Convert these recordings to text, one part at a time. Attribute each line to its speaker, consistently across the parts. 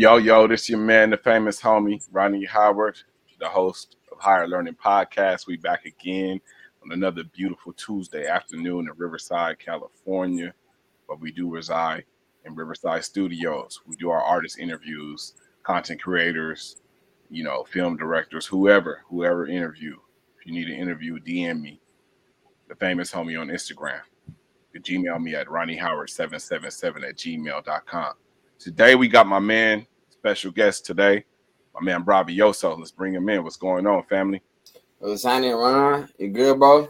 Speaker 1: Yo, yo, this is your man, the famous homie, Ronnie Howard, the host of Higher Learning Podcast. We back again on another beautiful Tuesday afternoon in Riverside, California, where we do reside in Riverside Studios. We do our artist interviews, content creators, you know, film directors, whoever, whoever interview. If you need an interview, DM me, the famous homie on Instagram. You can Gmail me at ronniehoward777 at gmail.com. Today we got my man, special guest today, my man Bravioso. Let's bring him in. What's going on, family?
Speaker 2: What's happening, Ron? You good, bro?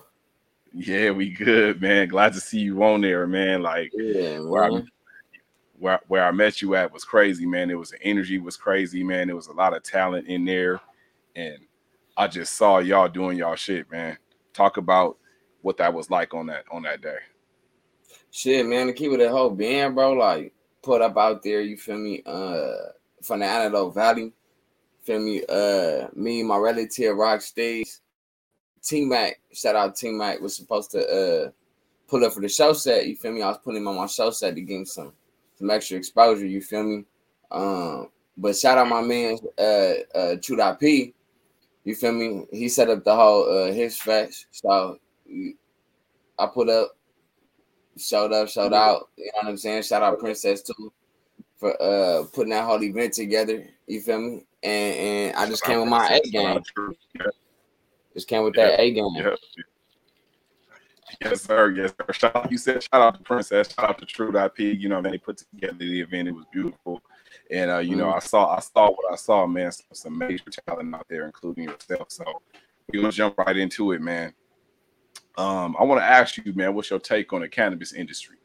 Speaker 1: Yeah, we good, man. Glad to see you on there, man. Like
Speaker 2: Yeah,
Speaker 1: where I, where, where I met you at was crazy, man. It was the energy was crazy, man. There was a lot of talent in there, and I just saw y'all doing y'all shit, man. Talk about what that was like on that on that day.
Speaker 2: Shit, man, to keep it a whole band, bro. Like, put up out there, you feel me? Uh, from the Antelope Valley, feel me? Uh, me, my relative, Rock Stage, T Mac, shout out T Mac, was supposed to uh pull up for the show set. You feel me? I was putting him on my show set to him some some extra exposure. You feel me? Um, but shout out my man, uh, uh, True P. You feel me? He set up the whole uh his fest. So I put up, showed up, showed out. You know what I'm saying? Shout out Princess too for uh putting that whole event together. You feel me? And and I just came with my A game. Just came with that A game.
Speaker 1: yeah. Yes, sir. Yes, sir. Shout out, you said shout out to Princess, shout out to True IP. You know, man, they put together the event. It was beautiful. And uh, you know,
Speaker 2: Mhm.
Speaker 1: I saw I saw what I saw, man. Some, some major talent out there, including yourself. So we're gonna jump right into it, man. Um, I want to ask you, man, what's your take on the cannabis industry?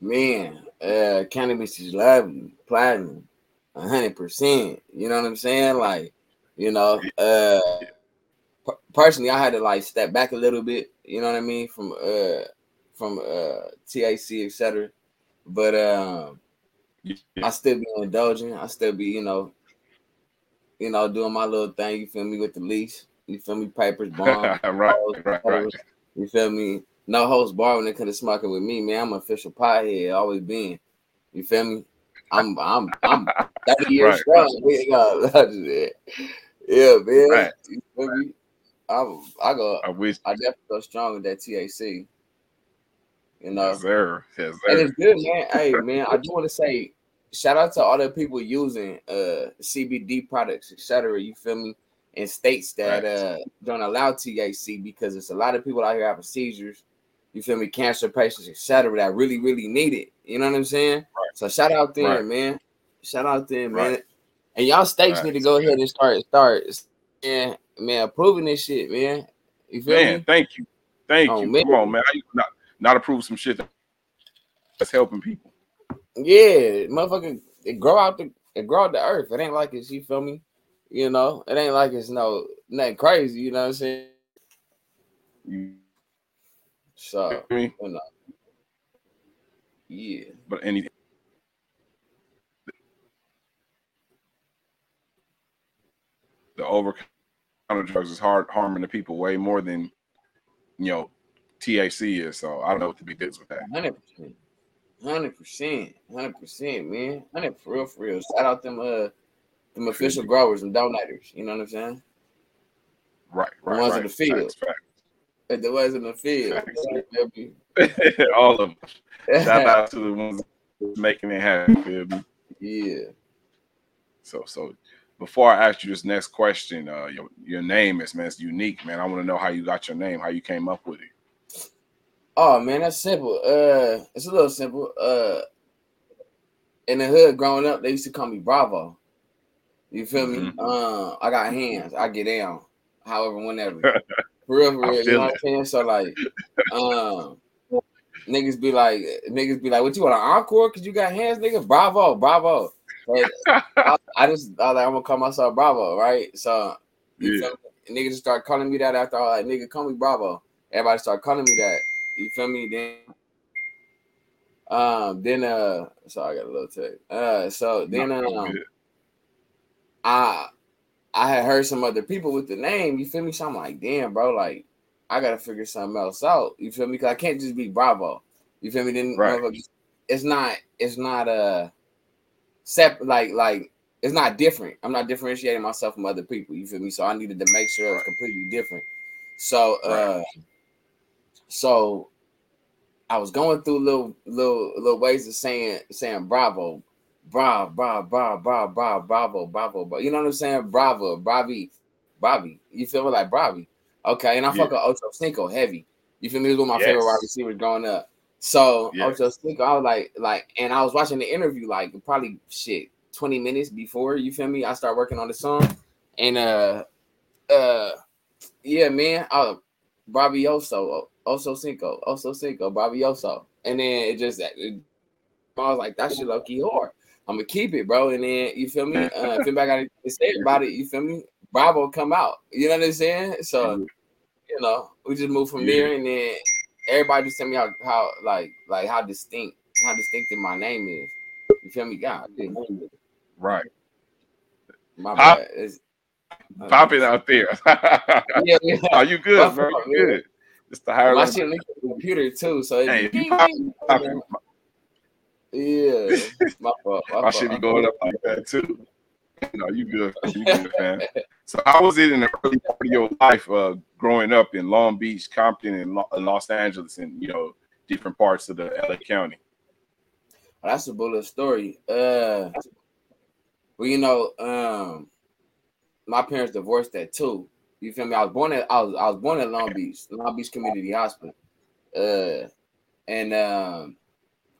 Speaker 2: Man, uh cannabis is lovely, platinum, hundred percent. You know what I'm saying? Like, you know, uh per- personally I had to like step back a little bit, you know what I mean, from uh from uh THC, etc. But um I still be indulging. I still be, you know, you know, doing my little thing. You feel me with the lease. You feel me, Piper's bonds.
Speaker 1: right,
Speaker 2: hoes,
Speaker 1: right, right.
Speaker 2: You feel me? No host bar when it comes to smoking with me, man. I'm an official pothead, always been. You feel me? I'm I'm I'm 30 years
Speaker 1: Right,
Speaker 2: strong. man. yeah, man.
Speaker 1: Right.
Speaker 2: You feel me? I I go
Speaker 1: I wish,
Speaker 2: I definitely go strong with that THC. You know,
Speaker 1: yes, sir. Yes,
Speaker 2: and it's good, man. Hey, man, I do want to say shout out to all the people using uh CBD products, etc. You feel me? In states that
Speaker 1: Right.
Speaker 2: uh don't allow THC because it's a lot of people out here having seizures. You feel me? Cancer patients, etc. That really, really need it. You know what I'm saying? So shout out there,
Speaker 1: Right.
Speaker 2: man. Shout out there, man.
Speaker 1: Right.
Speaker 2: And y'all states
Speaker 1: Right.
Speaker 2: need to go ahead and start start man, man, approving this shit, man. You feel
Speaker 1: Man,
Speaker 2: me?
Speaker 1: thank you. Thank
Speaker 2: Oh,
Speaker 1: you.
Speaker 2: man.
Speaker 1: Come on, man. You not, not approve some shit that's helping people.
Speaker 2: Yeah, motherfucker, it grow out the it grow out the earth. It ain't like it's you feel me. You know, it ain't like it's no nothing crazy. You know what I'm saying? So
Speaker 1: feel me?
Speaker 2: you know, yeah,
Speaker 1: But any the over counter drugs is hard harming the people way more than you know THC is. So I don't know what the big deal with that.
Speaker 2: hundred percent, hundred percent, hundred percent, man. Hundred for real, for real. Shout out them uh them official growers and donators. You know what I'm saying?
Speaker 1: Right, right, The
Speaker 2: ones in the field.
Speaker 1: Facts,
Speaker 2: the ones in the field.
Speaker 1: Facts.
Speaker 2: You feel me?
Speaker 1: facts. All of them. Shout out to the ones making it happen. Feel me?
Speaker 2: yeah.
Speaker 1: So, so before I ask you this next question, uh, your your name is man, it's unique, man. I want to know how you got your name, how you came up with it.
Speaker 2: Oh man, that's simple. Uh, it's a little simple. Uh, in the hood growing up, they used to call me Bravo. You feel me?
Speaker 1: Mhm.
Speaker 2: Uh, I got hands. I get down. However, whenever. For real, for real. You know what I'm saying? So like, um, niggas be like, niggas be like, what you want an encore? Cause you got hands, nigga. Bravo, bravo. But I, I just I like I'm gonna call myself Bravo, right? So you
Speaker 1: Yeah.
Speaker 2: feel me? Niggas start calling me that after all like nigga call me Bravo. Everybody start calling me that. You feel me? Then um then uh sorry I got a little text. Uh so then um. I I had heard some other people with the name, you feel me? So I'm like, damn, bro, like I gotta figure something else out. You feel me? Cause I can't just be Bravo. You feel me? Then
Speaker 1: Right.
Speaker 2: it's not it's not a separate like like it's not different. I'm not differentiating myself from other people. You feel me? So I needed to make sure it was completely different. So uh
Speaker 1: Right.
Speaker 2: so I was going through little little little ways of saying saying bravo, bra, bra, bra, bra, bra, bravo, bravo, bro. You know what I'm saying? Bravo, bravi, bravi. You feel me like bravi? Okay, and I
Speaker 1: Yeah.
Speaker 2: fuck with Ocho Cinco heavy. You feel me? He was one of my favorite wide receivers growing up. So
Speaker 1: Yes.
Speaker 2: Ocho Cinco, I was like, like, and I was watching the interview like probably shit 20 minutes before you feel me. I start working on the song, and uh, uh, yeah, man, uh, Bravioso, Oso Oso Cinco, Oso Cinco, Bravioso, and then it just it, I was like, that shit low key hard. I'm gonna keep it, bro. And then you feel me? Uh, if anybody got anything to say about it, you feel me? Bravo come out. You know what I'm saying? So you know, we just moved from
Speaker 1: Yeah.
Speaker 2: there, and then everybody just tell me how, how like like how distinct how distinctive my name is. You feel me? God,
Speaker 1: Right.
Speaker 2: my
Speaker 1: Pop-
Speaker 2: bad. It's,
Speaker 1: Pop it out there.
Speaker 2: Yeah, yeah.
Speaker 1: Are you good, bro? You good. It's the higher
Speaker 2: My
Speaker 1: level.
Speaker 2: shit linked to the computer too, so
Speaker 1: Hey, if you pop, pop it,
Speaker 2: yeah. My fault. My,
Speaker 1: my
Speaker 2: fault.
Speaker 1: shit be going up like that too. No, you good. You good, fam. So how was it in the early part of your life uh, growing up in Long Beach, Compton, and Lo- Los Angeles, and you know different parts of the LA County?
Speaker 2: That's a bullet story. Uh, well, you know, um, my parents divorced at two. You feel me? I was born at I was I was born at Long Beach, Long Beach Community Hospital. Uh, and um,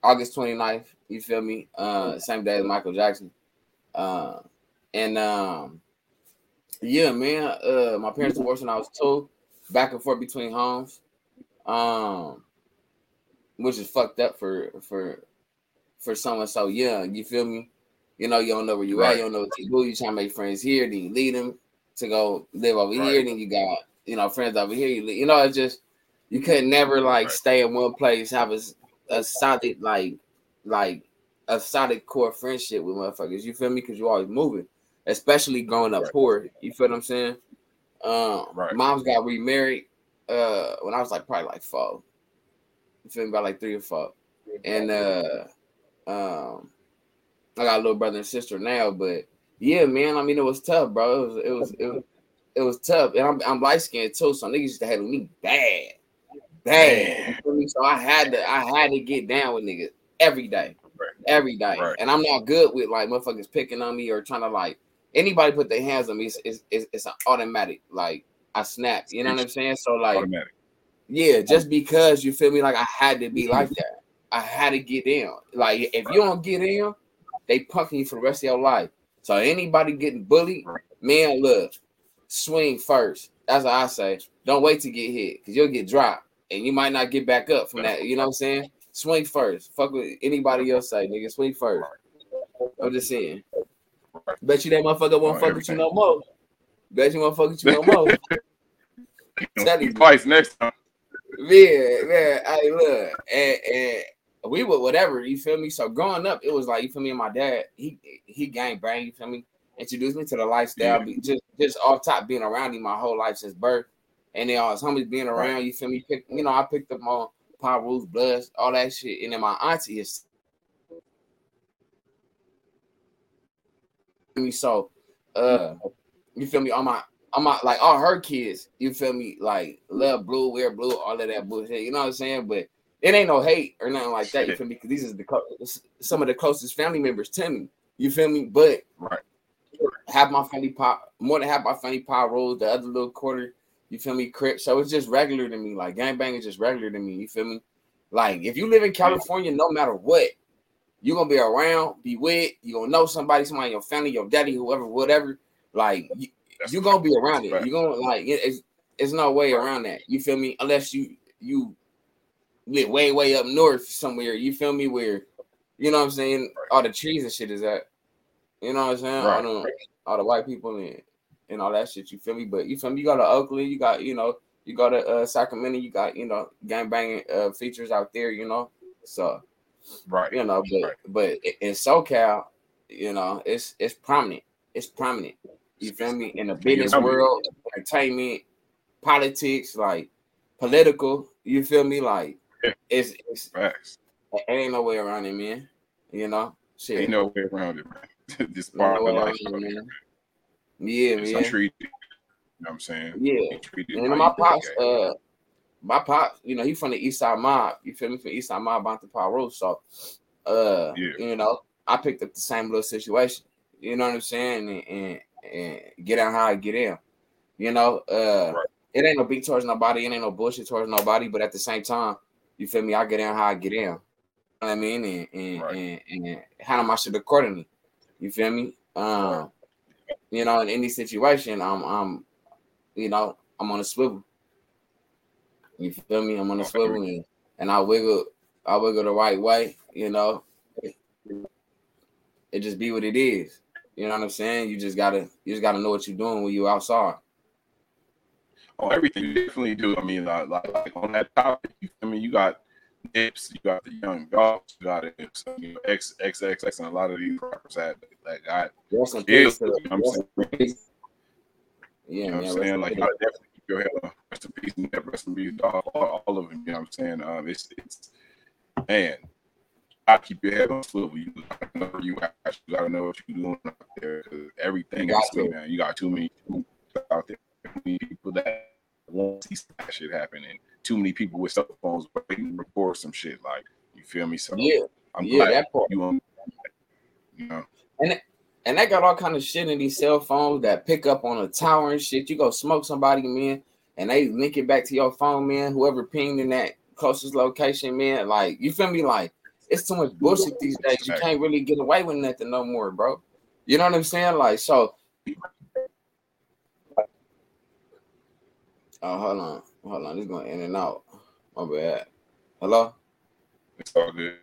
Speaker 2: August 29th, you feel me? Uh, same day as Michael Jackson. Uh, and um, yeah, man. Uh, my parents divorced when I was two, back and forth between homes. Um, which is fucked up for for for someone so young. You feel me? You know, you don't know where you
Speaker 1: Right.
Speaker 2: at. You don't know what to do. You trying to make friends here, then you lead them to go live over
Speaker 1: Right.
Speaker 2: here. Then you got you know friends over here. You, you know, it's just you could never like
Speaker 1: Right.
Speaker 2: stay in one place, have a, a solid like like a solid core friendship with motherfuckers. You feel me? Because you always moving, especially growing up
Speaker 1: Right.
Speaker 2: poor. You feel what I'm saying? Um,
Speaker 1: Right.
Speaker 2: Moms got remarried uh when I was like probably like four. You feel me? About like three or four and uh um I got a little brother and sister now, but yeah, man, I mean it was tough, bro. It was it was it was, it was tough. And I'm I'm light skinned too, so niggas used to handle me bad. Bad. So I had to I had to get down with niggas every day.
Speaker 1: Right.
Speaker 2: Every day.
Speaker 1: Right.
Speaker 2: And I'm not good with like motherfuckers picking on me or trying to like anybody put their hands on me, it's it's, it's, it's an automatic like I snap. You know what I'm saying? So like
Speaker 1: Automatic.
Speaker 2: yeah, just because you feel me, like I had to be mm-hmm. like that. I had to get down. Like if you don't get in, they punking you for the rest of your life. So anybody getting bullied, man, look, swing first. That's what I say. Don't wait to get hit because you'll get dropped and you might not get back up from that. You know what I'm saying? Swing first. Fuck with anybody else say, nigga. Swing first. I'm just saying. Bet you that motherfucker won't
Speaker 1: On
Speaker 2: fuck with you no more. Bet you won't fuck with you no more. Tell you.
Speaker 1: Twice next time.
Speaker 2: Man, man, I look, and, and we were whatever, you feel me? So growing up, it was like you feel me, and my dad, he he gang bang, you feel me? Introduced me to the lifestyle,
Speaker 1: Yeah.
Speaker 2: just just off top being around him my whole life since birth. And then all his homies being around, you feel me? Pick, you know, I picked up on Power Rules, Bloods, all that shit. And then my auntie is me. So uh you feel me? All my all my like all her kids, you feel me? Like love blue, wear blue, all of that bullshit. You know what I'm saying? But it ain't no hate or nothing like that. You feel me? Because these is the some of the closest family members to me. You feel me? But
Speaker 1: Right.
Speaker 2: half my family pop, more than half my family pop rolls, the other little quarter, you feel me, crip. So it's just regular to me. Like gangbang is just regular to me. You feel me? Like if you live in California, no matter what, you're gonna be around, be with, you're gonna know somebody, somebody in your family, your daddy, whoever, whatever. Like you, you're gonna be around it. You're gonna like it- it's it's no way around that. You feel me? Unless you you live way, way up north somewhere, you feel me, where you know what I'm saying, all the trees and shit is at. You know what I'm saying? All, the, all the white people and, and all that shit, you feel me? But you feel me? You got to Oakland, you got, you know, you got to uh, Sacramento, you got, you know, gang banging uh, features out there, you know. So,
Speaker 1: Right.
Speaker 2: you know, but
Speaker 1: Right.
Speaker 2: but in SoCal, you know, it's it's prominent. It's prominent. You feel me? In the business
Speaker 1: me.
Speaker 2: world, entertainment, politics, like political. You feel me? Like
Speaker 1: Yeah.
Speaker 2: it's it's
Speaker 1: Facts.
Speaker 2: it ain't no way around it, man. You know, Shit.
Speaker 1: Ain't no way around it, man. this
Speaker 2: No
Speaker 1: part of
Speaker 2: way
Speaker 1: life.
Speaker 2: around it, man. Yeah, man.
Speaker 1: untreated. You know what I'm saying?
Speaker 2: Yeah.
Speaker 1: Treated
Speaker 2: And my pops, uh, my pops, you know, he from the East Side Mob. You feel me? From East Side Mob, Bonte Power Road. So, uh,
Speaker 1: Yeah.
Speaker 2: you know, I picked up the same little situation. You know what I'm saying? And, and, and get out how I get in. You know, uh,
Speaker 1: Right.
Speaker 2: it ain't no beat towards nobody. It ain't no bullshit towards nobody. But at the same time, you feel me? I get in how I get in. You know what I mean? And and,
Speaker 1: Right.
Speaker 2: and, and handle my shit accordingly. You feel me? Um, you know, in any situation, I'm I'm you know, I'm on a swivel. You feel me? I'm on a
Speaker 1: Okay.
Speaker 2: swivel and, and I wiggle I wiggle the right way, you know. It just be what it is. You know what I'm saying? You just gotta you just gotta know what you're doing when you outside.
Speaker 1: on everything you definitely do. I mean, like, like, like on that topic, I mean, you got Nips, you got the Young Dolph, you got it, you know, X X X X, and a lot of these rappers had that got
Speaker 2: Rest in
Speaker 1: yeah, you know what I'm saying?
Speaker 2: peace.
Speaker 1: You know
Speaker 2: man.
Speaker 1: what I'm saying? Like, gotta definitely keep your head up. Rest in peace, Nip, rest in peace, dog, all, all of them. You know what I'm saying? Um, it's it's man, I keep your head on swivel. You gotta know where you at. You gotta know what you're doing out there. 'cause everything
Speaker 2: You
Speaker 1: is
Speaker 2: got
Speaker 1: man. You got too many out there. Too many people that won't see that shit happen, and too many people with cell phones waiting to record some shit. Like, you feel me? So
Speaker 2: Yeah,
Speaker 1: I'm
Speaker 2: yeah, that part.
Speaker 1: you. You know,
Speaker 2: And they got all kind of shit in these cell phones that pick up on a tower and shit. You go smoke somebody, man, and they link it back to your phone, man. Whoever pinged in that closest location, man. Like, you feel me? Like, it's too much bullshit these days. You can't really get away with nothing no more, bro. You know what I'm saying? Like, so. Oh, hold on, hold on. This going in and out. My bad. Hello.
Speaker 1: it's all good.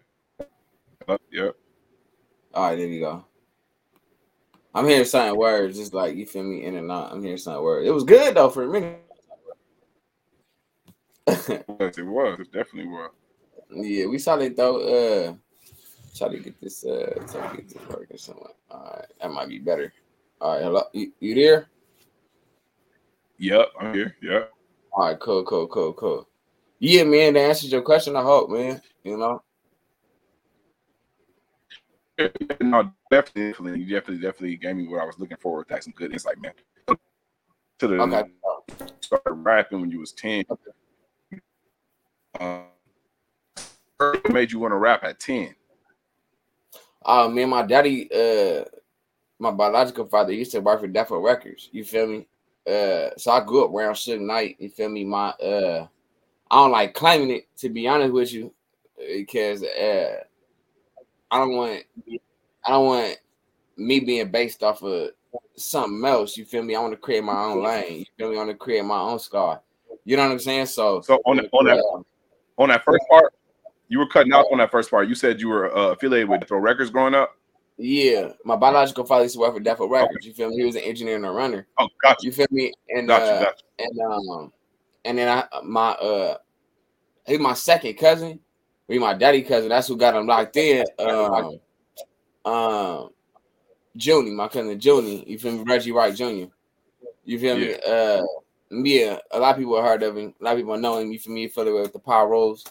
Speaker 1: Uh, Yep.
Speaker 2: All right, there you go. I'm hearing certain words, just like you feel me, in and out. I'm hearing certain words. It was good though for a minute.
Speaker 1: It was. It was. It definitely was.
Speaker 2: yeah, we saw it though. Uh, try to get this. Uh, try to get this working somewhere. All right, that might be better. All right, hello, you, you there?
Speaker 1: Yep. I'm here. Yep.
Speaker 2: All right, cool, cool, cool, cool. Yeah, man, that answers your question. I hope, man. You know.
Speaker 1: Yeah, No, definitely, definitely, you definitely, definitely gave me what I was looking for. That's some good insight, man. To the
Speaker 2: Okay.
Speaker 1: started rapping when you was ten. Uh, what made you want to rap at ten?
Speaker 2: Uh, me and my daddy, uh, my biological father used to work for Death Row Records. You feel me? Uh, so I grew up around Suge Knight. You feel me? My uh, I don't like claiming it to be honest with you, because uh, I don't want, I don't want me being based off of something else. You feel me? I want to create my own lane. You feel me? I want to create my own scar. You know what I'm saying? So,
Speaker 1: So on that, on that,
Speaker 2: uh,
Speaker 1: on that first part, you were cutting out on that first part. You said you were uh, affiliated with Throw Records growing up.
Speaker 2: Yeah, my biological father used to work for Death Row Records. You feel me? He was an engineer and a runner.
Speaker 1: Oh, gotcha,
Speaker 2: You feel me? And
Speaker 1: gotcha,
Speaker 2: uh,
Speaker 1: gotcha.
Speaker 2: and um and then I my uh he's my second cousin. He my daddy cousin. That's who got him locked in. Um, um Junie, my cousin Junie. You feel me? Reggie Wright Jr. You feel me? Uh yeah, a lot of people have heard of him. A lot of people know him. You feel me? Affiliated with the Power Rolls,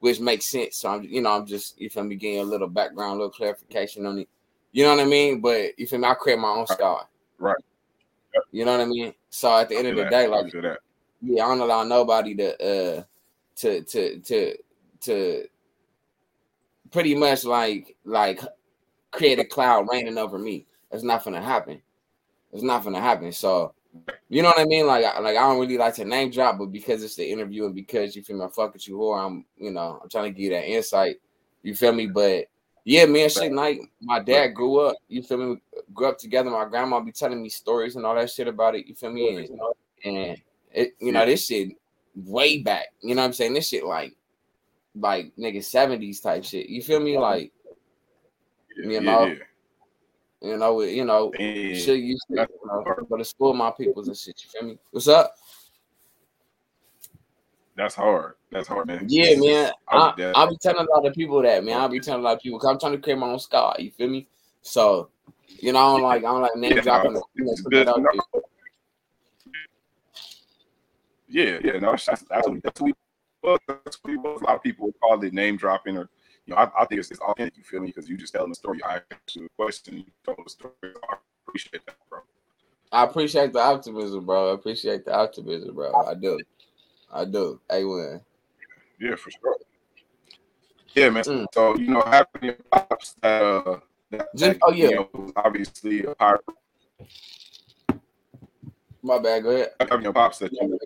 Speaker 2: which makes sense. So I'm, you know, I'm just you feel me getting a little background, a little clarification on it. You know what I mean? But you feel me? I create my own star.
Speaker 1: Right.
Speaker 2: You know what I mean? So at the end of the
Speaker 1: that.
Speaker 2: day, like yeah, I don't allow nobody to uh to to to to pretty much like like create a cloud raining over me. That's not gonna happen. It's not gonna happen. So you know what I mean? Like I like I don't really like to name drop, but because it's the interview and because you feel me, I fuck with you whore, I'm you know, I'm trying to give you that insight. You feel me? But yeah, man, shit like my dad grew up, you feel me, grew up together. My grandma be telling me stories and all that shit about it, you feel me? And, and it, you know, this shit way back. You know what I'm saying? This shit like like nigga 70s type shit. You feel me? Like,
Speaker 1: Yeah,
Speaker 2: you know,
Speaker 1: yeah.
Speaker 2: you know, you know,
Speaker 1: And
Speaker 2: shit used to you know, go to school, my peoples and shit. You feel me? What's up?
Speaker 1: That's hard. That's hard, man.
Speaker 2: Yeah,
Speaker 1: It's-
Speaker 2: man.
Speaker 1: I would
Speaker 2: I, I'll be telling a lot of people that, man. I'll be telling a lot of people 'cause I'm trying to create my own scar. You feel me? So, you know, I don't like I don't like name
Speaker 1: Yeah,
Speaker 2: dropping.
Speaker 1: no,
Speaker 2: you know,
Speaker 1: it's
Speaker 2: put
Speaker 1: good
Speaker 2: that
Speaker 1: to
Speaker 2: out
Speaker 1: know.
Speaker 2: there.
Speaker 1: Yeah, yeah, no, that's, that's, that's, what, that's what we well, that's what we, a lot of people call it name dropping or you know, I, I think it's, it's authentic. You feel me? Because you just telling the story. I asked you a question, you told the story. I appreciate that, bro.
Speaker 2: I appreciate the optimism, bro. I appreciate the optimism, bro. I do. I do. Hey, win.
Speaker 1: Yeah, for sure. Yeah, man.
Speaker 2: Mm.
Speaker 1: So you know, having your pops that, uh, that,
Speaker 2: Just- oh, yeah.
Speaker 1: you know, obviously a pirate.
Speaker 2: My bad. Go ahead.
Speaker 1: Having your pops that you,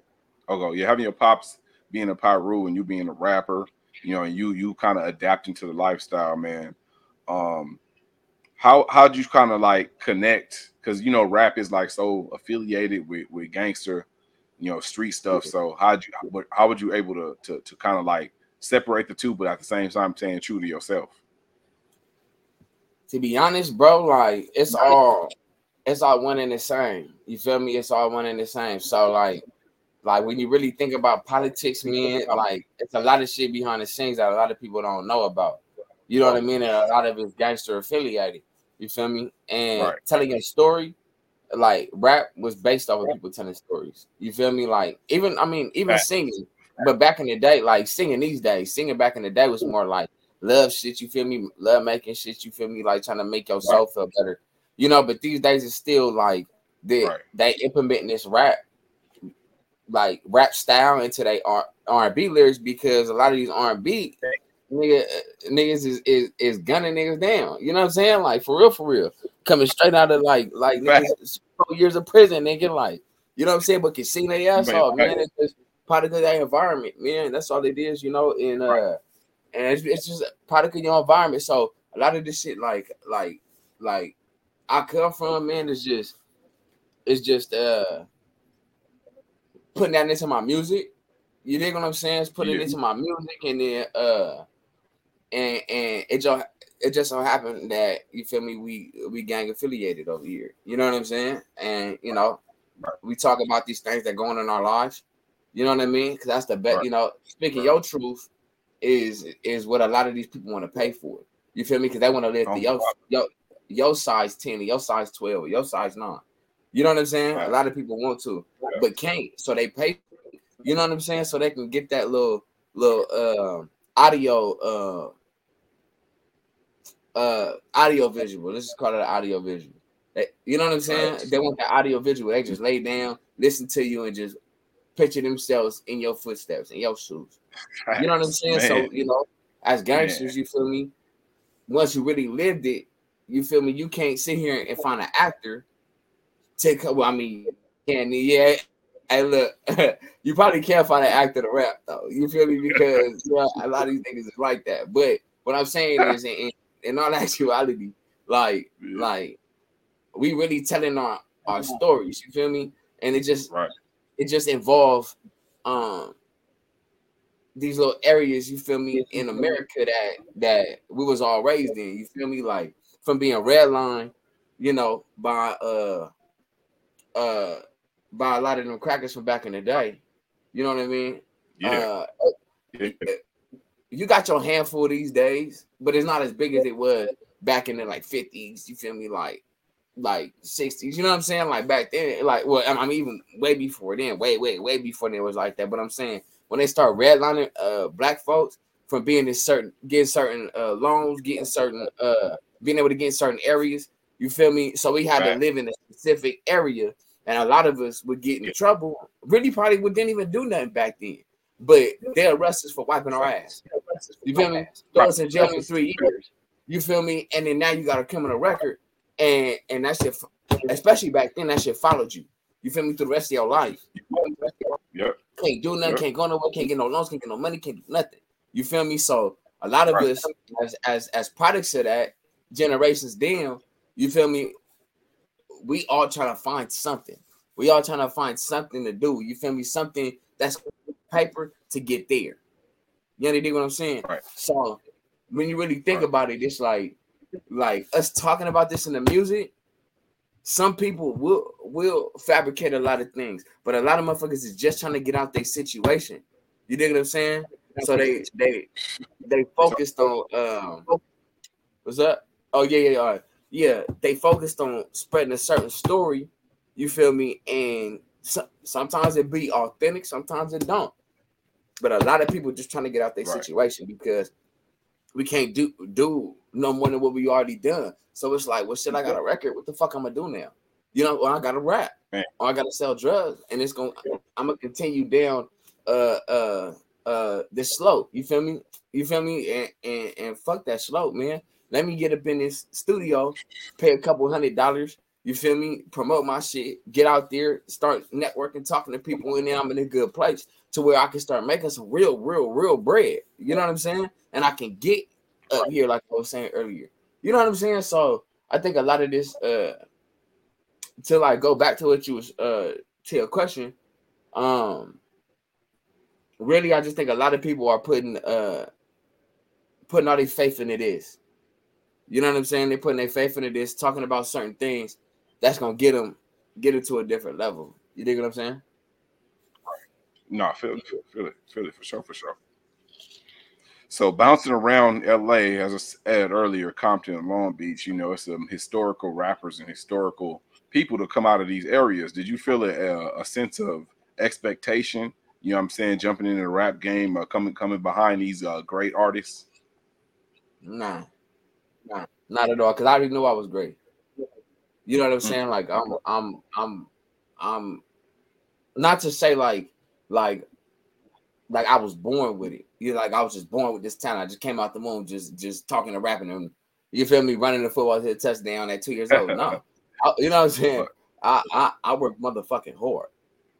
Speaker 1: oh, yeah, having your pops being a Piru and you being a rapper, you know, and you you kind of adapting to the lifestyle, man. Um, how how'd you kind of like connect? Because you know, rap is like so affiliated with with gangster, you know, street stuff. So how'd you what- how would you able to to to kind of like separate the two, but at the same time staying true to yourself?
Speaker 2: to be honest, bro, like it's all it's all one and the same. You feel me? It's all one and the same. So like like when you really think about politics, man, like it's a lot of shit behind the scenes that a lot of people don't know about. You know what I mean? And a lot of it's gangster affiliated. You feel me? And
Speaker 1: Right.
Speaker 2: telling a story, like rap was based off of people telling stories. You feel me? Like even I mean, even
Speaker 1: Facts.
Speaker 2: singing, but back in the day, like singing these days, singing back in the day was more like love shit, you feel me? Love making shit, you feel me? Like trying to make yourself soul feel better. You know, but these days it's still like they
Speaker 1: Right.
Speaker 2: they implementing this rap like rap style into their R and B lyrics because a lot of these R and B nigga niggas is, is is gunning niggas down. You know what I'm saying? Like for real, for real. Coming straight out of like like niggas four years of prison, nigga. Like, you know what I'm saying? But can see their ass
Speaker 1: Man,
Speaker 2: off, man.
Speaker 1: right.
Speaker 2: It's just product of that environment, man. That's all it is, you know. And uh
Speaker 1: Right.
Speaker 2: and it's, it's just a product of your environment. So a lot of this shit, like like like I come from, man, is just it's just uh putting that into my music. You dig what I'm saying? It's putting
Speaker 1: Yeah.
Speaker 2: it into my music and then uh and and it just it just so happened that you feel me we we gang affiliated over here. You know what I'm saying? And you know,
Speaker 1: Right.
Speaker 2: we talk about these things that going on in our lives. You know what I mean? Because that's the bet.
Speaker 1: Right.
Speaker 2: You know, speaking
Speaker 1: Right.
Speaker 2: your truth is is what a lot of these people want to pay for. You feel me? Because they want to live
Speaker 1: Oh,
Speaker 2: the your, your your size 10, or your size 12, your size 9. You know what I'm saying? A lot of people want to,
Speaker 1: Yeah.
Speaker 2: but can't. So they pay. You know what I'm saying? So they can get that little little uh audio uh uh audio visual. Let's just call it an audio visual. You know what I'm saying? They want the audio visual. They just lay down, listen to you, and just picture themselves in your footsteps, in your shoes. You know what I'm saying? So you know, as gangsters, you feel me? Once you really lived it, you feel me? You can't sit here and find an actor. Take well, I mean, can yeah. Hey, look, you probably can't find an actor to rap though. You feel me? Because you know, a lot of these niggas is like that. But what I'm saying is, in, in, in all actuality, like,
Speaker 1: Yeah.
Speaker 2: like we really telling our our stories. You feel me? And it just
Speaker 1: Right.
Speaker 2: it just involve um these little areas you feel me in america that that we was all raised in you feel me like from being red line you know by uh uh by a lot of them crackers from back in the day you know what i mean
Speaker 1: Yeah.
Speaker 2: uh
Speaker 1: yeah.
Speaker 2: You got your handful these days but it's not as big as it was back in the like 50s you feel me like like 60s you know what i'm saying like back then like well i mean even way before then way way way before then it was like that but i'm saying when they start redlining uh black folks from being in certain getting certain uh loans getting certain uh being able to get in certain areas you feel me so we had
Speaker 1: Right.
Speaker 2: to live in a specific area and a lot of us would get in
Speaker 1: Yeah.
Speaker 2: trouble really probably would didn't even do nothing back then but they arrest us for wiping our ass you feel me throw us in jail for three years you feel me and then now you got a criminal record and and that shit especially back then that shit followed you you feel me through the rest of your life
Speaker 1: Yep.
Speaker 2: can't do nothing,
Speaker 1: Yep.
Speaker 2: can't go nowhere, can't get no loans, can't get no money, can't do nothing. You feel me? So a lot of
Speaker 1: Right.
Speaker 2: us as as as products of that generations down, you feel me? We all trying to find something. We all trying to find something to do. You feel me? Something that's paper to get there. You understand what I'm saying?
Speaker 1: Right.
Speaker 2: So when you really think
Speaker 1: Right.
Speaker 2: about it, it's like like us talking about this in the music. Some people will will fabricate a lot of things, but a lot of motherfuckers is just trying to get out their situation. You dig what I'm saying? So they they they focused on um what's up? Oh yeah, yeah, right. yeah. They focused on spreading a certain story. You feel me? And so, sometimes it be authentic, sometimes it don't. But a lot of people just trying to get out their
Speaker 1: Right.
Speaker 2: situation because we can't do do no more than what we already done. So it's like, well, shit, I got a record. What the fuck I'm gonna do now? You know, well, I got to rap,
Speaker 1: Man.
Speaker 2: or I got to sell drugs, and it's gonna. I'm gonna continue down uh uh uh this slope. You feel me? You feel me? And and and fuck that slope, man. Let me get up in this studio, pay a couple hundred dollars. You feel me? Promote my shit, get out there, start networking, talking to people, and then I'm in a good place to where I can start making some real, real, real bread. You know what I'm saying? And I can get up here, like I was saying earlier. You know what I'm saying? So I think a lot of this, uh, to like go back to what you was uh to your question, um, really, I just think a lot of people are putting uh putting all their faith in it is. You know what I'm saying? They're putting their faith into this, talking about certain things that's gonna get them get it to a different level. You dig what I'm saying?
Speaker 1: No, Philly, it, feel, feel it, feel it for sure, for sure. So bouncing around LA, as I said earlier, Compton and Long Beach, you know, it's some historical rappers and historical people to come out of these areas. Did you feel a, a, sense of expectation? You know what I'm saying? Jumping into the rap game, uh, coming coming behind these uh, great artists.
Speaker 2: Nah, nah, not at all. Cause I already knew I was great. You know what I'm saying? Like I'm, I'm, I'm, I'm. Not to say like, like, like I was born with it. You know, like I was just born with this talent. I just came out the womb, just, just talking and rapping and you feel me, running the football hit touchdown at two years old. No, I, you know what I'm saying? I, I, I work motherfucking hard.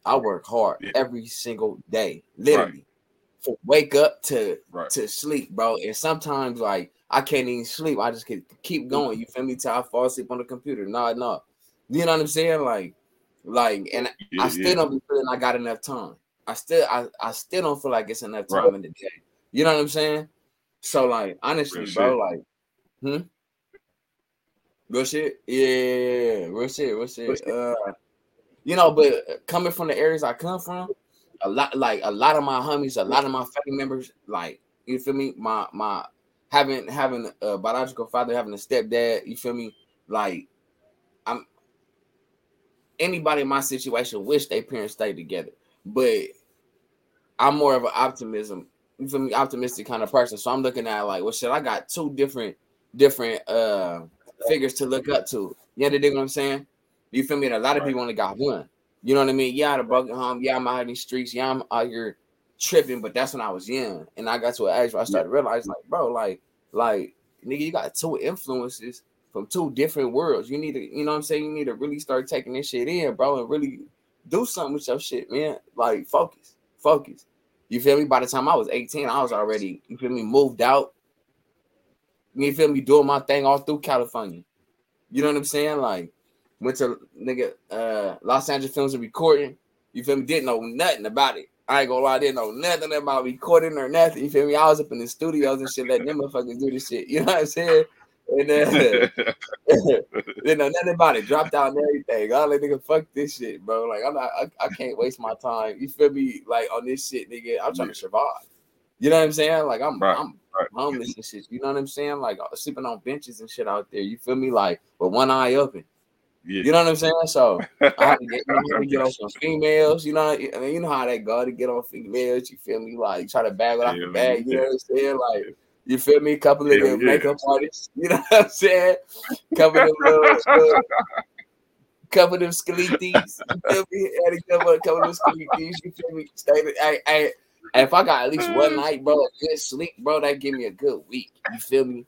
Speaker 2: I work hard
Speaker 1: Yeah.
Speaker 2: every single day, literally. From wake up to
Speaker 1: Right.
Speaker 2: to sleep, bro. And sometimes like I can't even sleep. I just can keep mm-hmm. going. You feel me? Till I fall asleep on the computer. No, no. You know what I'm saying? Like, like, and
Speaker 1: Yeah,
Speaker 2: I still
Speaker 1: yeah.
Speaker 2: don't be feeling I got enough time. I still I, I still don't feel like it's enough time
Speaker 1: Right.
Speaker 2: in the day. You know what I'm saying? So like honestly,
Speaker 1: Real
Speaker 2: bro,
Speaker 1: shit.
Speaker 2: like hmm. Real shit, yeah, real shit, real shit. Uh, you know, but coming from the areas I come from, a lot like a lot of my homies, a lot of my family members, like you feel me, my my having having a biological father, having a stepdad, you feel me, like I'm anybody in my situation wish their parents stayed together, but I'm more of an optimism, you optimistic kind of person. So I'm looking at like, well, shit, I got two different different uh figures to look up to. You understand what I'm saying? You feel me? And a lot of people only got one. You know what I mean? Yeah, the broken home. Yeah, I'm out in these streets. Yeah, I'm out here tripping. But that's when I was young, and I got to an age where I started realize, like, bro, like, like, nigga, you got two influences from two different worlds. You need to, you know what I'm saying? You need to really start taking this shit in, bro, and really do something with your shit, man. Like, focus, focus. You feel me? By the time I was 18, I was already, you feel me, moved out. You feel me, doing my thing all through California. You know what I'm saying? Like, went to nigga uh Los Angeles Films and recording. You feel me? Didn't know nothing about it. I ain't gonna lie, didn't know nothing about recording or nothing. You feel me? I was up in the studios and shit, letting them motherfuckers do this shit. You know what I'm saying? And then, didn't know nothing about it. Dropped out and everything. I like nigga, fuck this shit, bro. Like I'm not, I, I can't waste my time. You feel me? Like on this shit, nigga. I'm trying to survive. You know what I'm saying? Like I'm,
Speaker 1: Right,
Speaker 2: I'm
Speaker 1: right.
Speaker 2: homeless and shit. You know what I'm saying? Like uh, sleeping on benches and shit out there. You feel me? Like with one eye open.
Speaker 1: yeah.
Speaker 2: You know what I'm saying? So I had to get, you know, to get on some females. You know, I mean, you know how that go to get on females. You feel me? Like try to bag it off the bag. You know what I'm saying? Like you feel me? A Couple of
Speaker 1: Hell
Speaker 2: them
Speaker 1: yeah.
Speaker 2: makeup artists. You know what I'm saying? Couple of them little, uh, little couple of them skeletes. You feel me? Had a couple, a couple of them skeletes. You feel me? Stay. I, I, if I got at least one mm. night, bro, good sleep, bro, that give me a good week. You feel me?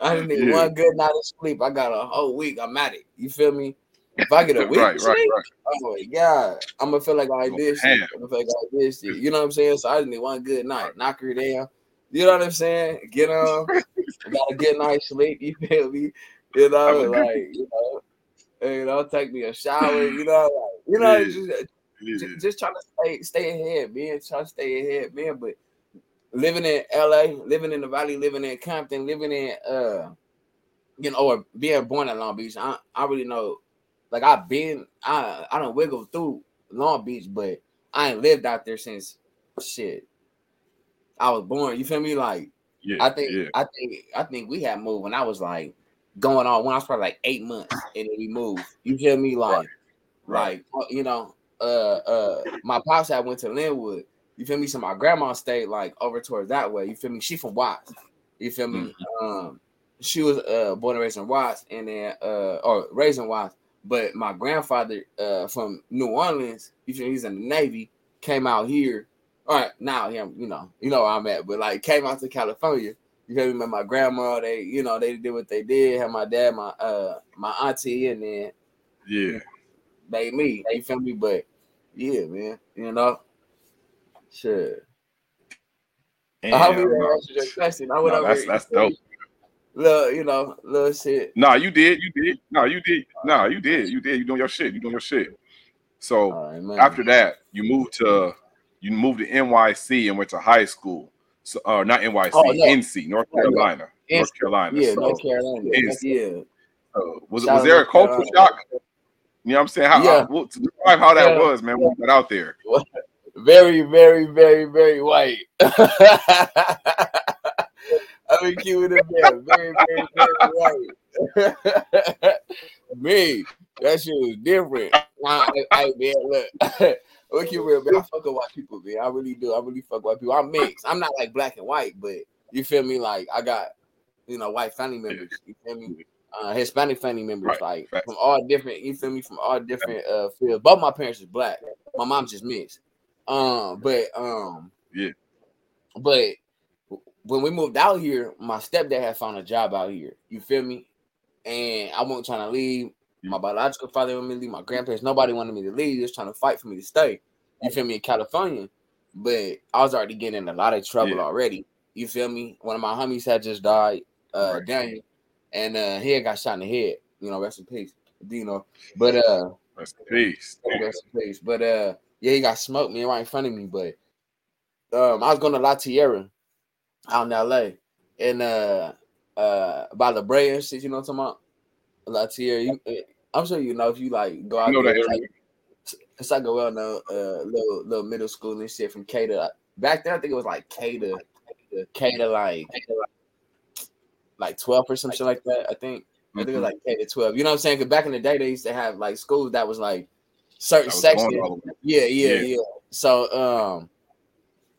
Speaker 2: I just need
Speaker 1: Yeah.
Speaker 2: one good night of sleep. I got a whole week. I'm at it. You feel me? If I get a week,
Speaker 1: right,
Speaker 2: of
Speaker 1: right,
Speaker 2: sleep,
Speaker 1: right.
Speaker 2: oh my god, I'm gonna feel like I
Speaker 1: Go
Speaker 2: did shit. I'm gonna feel like I did shit. You know what I'm saying? So I just need one good night, knock her down. You know what I'm saying? Get on, got a good night's sleep. You feel me? You know, like you know, you know, take me a shower. You know, like, you know,
Speaker 1: Yeah.
Speaker 2: just,
Speaker 1: Yeah.
Speaker 2: just, just trying to stay stay ahead, man. Trying to stay ahead, man. But living in LA, living in the valley, living in Compton, living in uh you know, or being born in Long Beach, I I really know like I've been I I don't wiggle through Long Beach, but I ain't lived out there since shit. I was born, you feel me? Like
Speaker 1: Yeah.
Speaker 2: I think
Speaker 1: yeah.
Speaker 2: I think I think we had moved when I was like going on when I was probably like eight months and then we moved. You feel me? Like
Speaker 1: right.
Speaker 2: like uh, you know, uh uh my pops had went to Lynwood. You feel me? So my grandma stayed like over towards that way. You feel me? She from Watts. You feel me? Um, she was uh born and raised in Watts, and then uh or raised in Watts. But my grandfather uh from New Orleans, you feel me, he's in the Navy, came out here. Now him, you know, you know where I'm at, but like came out to California. You feel me? My grandma, they, you know, they did what they did. Had my dad, my uh my auntie, and then
Speaker 1: Yeah.
Speaker 2: made me. You feel me? But yeah, man, you know, sure.
Speaker 1: And,
Speaker 2: I hope you
Speaker 1: no,
Speaker 2: answered your question. I went
Speaker 1: no, that's that's dope.
Speaker 2: Little, you know, little shit.
Speaker 1: No, you did, you did. No, you did. No, you did. You did. You doing your shit. You doing your shit. So
Speaker 2: right,
Speaker 1: after that, you moved to you moved to NYC and went to high school. So uh not NYC,
Speaker 2: Oh, no.
Speaker 1: NC, North
Speaker 2: Yeah, yeah.
Speaker 1: Carolina. North Carolina.
Speaker 2: yeah,
Speaker 1: so,
Speaker 2: North Carolina. yeah,
Speaker 1: uh, was
Speaker 2: Shout
Speaker 1: was there a
Speaker 2: Carolina.
Speaker 1: shock? You know what I'm saying? How,
Speaker 2: Yeah.
Speaker 1: how to describe how that
Speaker 2: Yeah.
Speaker 1: was, man, when you got out there.
Speaker 2: very, very, very, very white. I mean, keep it in there. Very, very, very white. Me, that shit was different. Nah, I, I, man, look. Look here, real man. I fuck with white people, man. I really do. I really fuck with white people. I'm mixed. I'm not like black and white, but you feel me? Like I got, you know, white family members. You feel me? Uh, Hispanic family members,
Speaker 1: Right,
Speaker 2: like
Speaker 1: facts.
Speaker 2: from all different. You feel me? From all different uh fields. Both my parents is black. My mom's just mixed. Um, but um,
Speaker 1: Yeah.
Speaker 2: But when we moved out here, my stepdad had found a job out here. You feel me? And I wasn't trying to leave. My biological father wanted me to leave. My grandparents, nobody wanted me to leave. Just trying to fight for me to stay. You feel me? In California, but I was already getting in a lot of trouble
Speaker 1: Yeah.
Speaker 2: already. You feel me? One of my homies had just died, uh,
Speaker 1: Right.
Speaker 2: Daniel, and uh, he had got shot in the head. You know, rest in peace, Dino. But uh,
Speaker 1: Rest in peace.
Speaker 2: Rest in peace. But uh, yeah, he got smoked me right in front of me. But um, I was going to La Tijera out in LA, and uh, uh, by La Brea and shit. You know what I'm talking about? La Tijera. You, uh, I'm sure you know if you like go out
Speaker 1: I know
Speaker 2: there.
Speaker 1: that
Speaker 2: it's
Speaker 1: area.
Speaker 2: like, it's like a well known uh little little middle school and shit from K to back then. I think it was like K to K to like like 12 or some shit like that. I think. I think it was like K to 12. You know what I'm saying? Because back in the day, they used to have like schools that was like certain
Speaker 1: was
Speaker 2: sections.
Speaker 1: going all the way.
Speaker 2: Yeah, yeah,
Speaker 1: Yeah.
Speaker 2: yeah. So um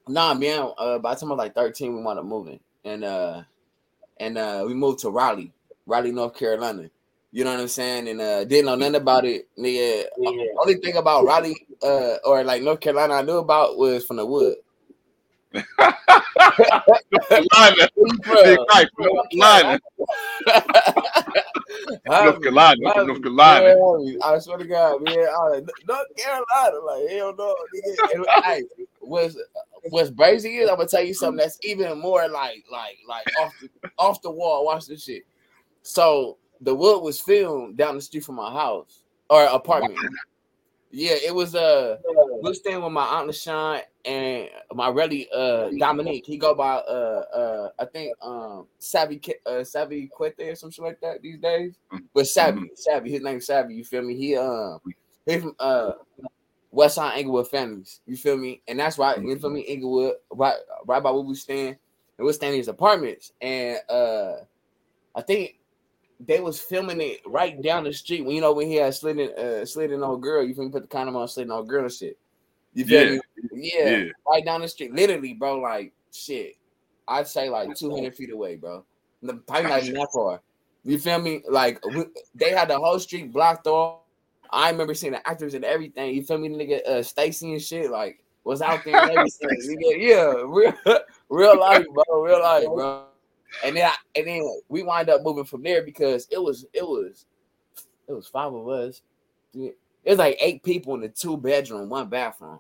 Speaker 2: nah man, uh by the time I was like 13, we wound up moving. And uh and uh we moved to Raleigh, Raleigh, North Carolina. You know what I'm saying? And uh didn't know nothing about it. Nigga, only thing about Raleigh uh or like North Carolina I knew about was from the wood.
Speaker 1: Carolina. Big right North Carolina. North Carolina. North Carolina.
Speaker 2: I swear to God, man. I was like, North Carolina, like hell no, nigga. And, hey, what's what's crazy is I'm gonna tell you something that's even more like like like off the off the wall. Watch this shit. So the wood was filmed down the street from my house or apartment. Yeah, it was uh we staying with my aunt LaShawn and my really uh Dominique. He go by uh uh I think um Savvy uh Savvy Quete or some shit like that these days. But Savvy, Savvy, his name's Savvy, you feel me? He um he from uh West Side Inglewood families, you feel me? And that's right, you feel me, Inglewood, right right by where we stand. And we're staying in his apartments. And uh I think they was filming it right down the street when you know when he had slid in uh slid in a girl, you feel me put the condom on slid in a girl and shit. You feel
Speaker 1: Yeah.
Speaker 2: me? Yeah,
Speaker 1: Yeah.
Speaker 2: right down the street. Literally, bro, like shit. I'd say like 200 feet away, bro. The- Probably not even that far. You feel me? Like we, they had the whole street blocked off. I remember seeing the actors and everything. You feel me, nigga? Uh, Stacy and shit like was out there. Yeah, real, real life, bro. Real life, bro. And then, I, and then we wind up moving from there because it was, it was, it was five of us. It was like eight people in the two bedroom, one bathroom.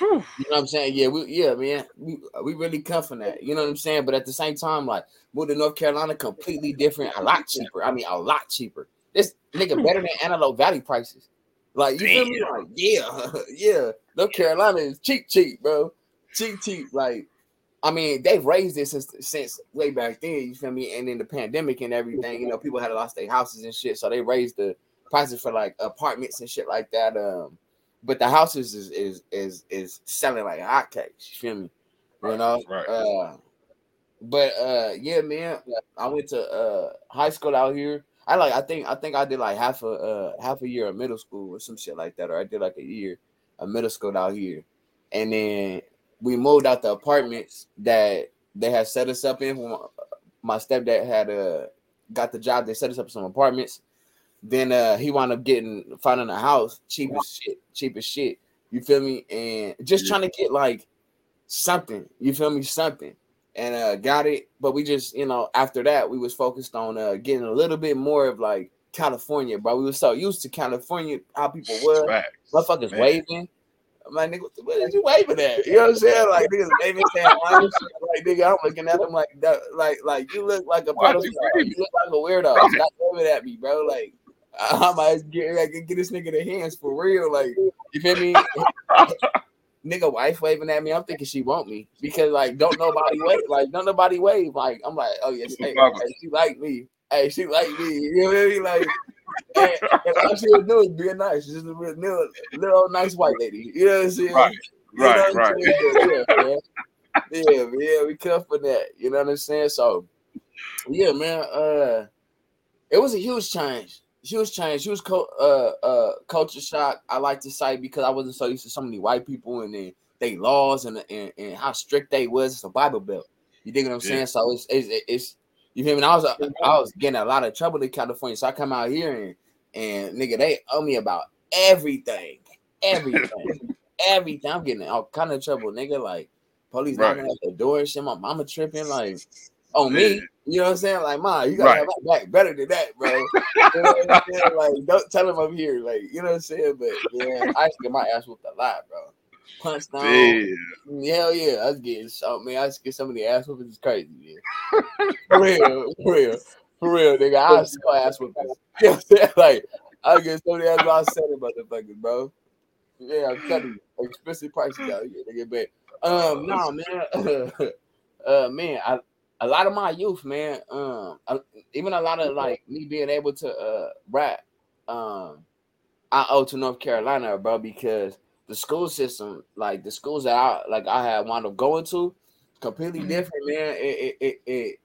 Speaker 2: You know what I'm saying? Yeah, we yeah, man. We we really come from that. You know what I'm saying? But at the same time, like moved to North Carolina, completely different, a lot cheaper. I mean, a lot cheaper. This nigga hmm. better than Antelope Valley prices. Like you feel me? Like yeah, yeah. North Carolina is cheap, cheap, bro. Cheap, cheap. Like I mean, they've raised it since since way back then. You feel me? And then the pandemic and everything, you know, people had lost their houses and shit, so they raised the prices for like apartments and shit like that. Um, but the houses is is is is selling like hotcakes. You feel me? You know.
Speaker 1: Right.
Speaker 2: Uh, but uh, yeah, man. I went to uh high school out here. I like. I think. I think I did like half a uh half a year of middle school or some shit like that, or I did like a year of middle school out here, and then we moved out the apartments that they had set us up in. My, my stepdad had uh got the job. They set us up some apartments. Then uh he wound up getting finding a house cheap as shit, cheap as shit. You feel me? And just trying to get like something. You feel me? Something. And uh got it. But we just, you know, after that, we was focused on uh getting a little bit more of like California, bro. We were so used to California, how people were.
Speaker 1: Facts.
Speaker 2: Motherfuckers
Speaker 1: Man.
Speaker 2: waving. I'm like, nigga, what is you waving at? You know what I'm saying? Like niggas waving, saying. Like nigga, I'm looking at them like that, like like you look like a pedophile.
Speaker 1: you
Speaker 2: look like a weirdo. Stop waving at me, bro. Like I might get like, get this nigga the hands for real. Like you feel me? nigga wife waving at me. I'm thinking she want me because like don't nobody wave. Like don't nobody wave. Like I'm like, oh yes, hey, hey, she like me. Hey, she like me. You know what I mean? Like and, and all she was doing was being nice. She's just a little, little nice white lady. You know what I'm saying?
Speaker 1: Right,
Speaker 2: You
Speaker 1: Right, right.
Speaker 2: saying? Yeah, man. Yeah, man, we come for that. You know what I'm saying? So, yeah, man. Uh, it was a huge change. Huge change. Huge co- uh, uh, culture shock. I like to say because I wasn't so used to so many white people and then they laws and, and and how strict they was. It's a Bible belt. You dig what I'm
Speaker 1: Yeah.
Speaker 2: saying? So it's it's, it's you feel me? And I was uh, I was getting a lot of trouble in California. So I come out here and and nigga, they owe me about everything, everything, everything. I'm getting all kind of trouble, nigga. Like police
Speaker 1: Right.
Speaker 2: knocking at the door and shit. My mama tripping like on me.
Speaker 1: Yeah.
Speaker 2: You know what I'm saying? Like, ma, you gotta
Speaker 1: Right.
Speaker 2: have my back better than that, bro. you know what I'm saying? Like, don't tell him I'm here. Like, you know what I'm saying? But yeah, I used to get my ass whooped a lot, bro. Punched on.
Speaker 1: Damn.
Speaker 2: Hell yeah, I was getting so man. I used to get some of the ass whoopings. It's crazy, yeah. For real, for real, for real, nigga. I was so ass whoopings. You know what I'm saying? Like, I get so many ass while I said it, motherfuckers, bro. Yeah, I'm telling you, expensive prices out here, nigga. But um, no, man, uh, man, I a lot of my youth, man, um, I- even a lot of like me being able to uh rap, um, I owe to North Carolina, bro, because the school system, like the schools that I like I had wound up going to, completely
Speaker 1: Mhm.
Speaker 2: different, man. It it, it it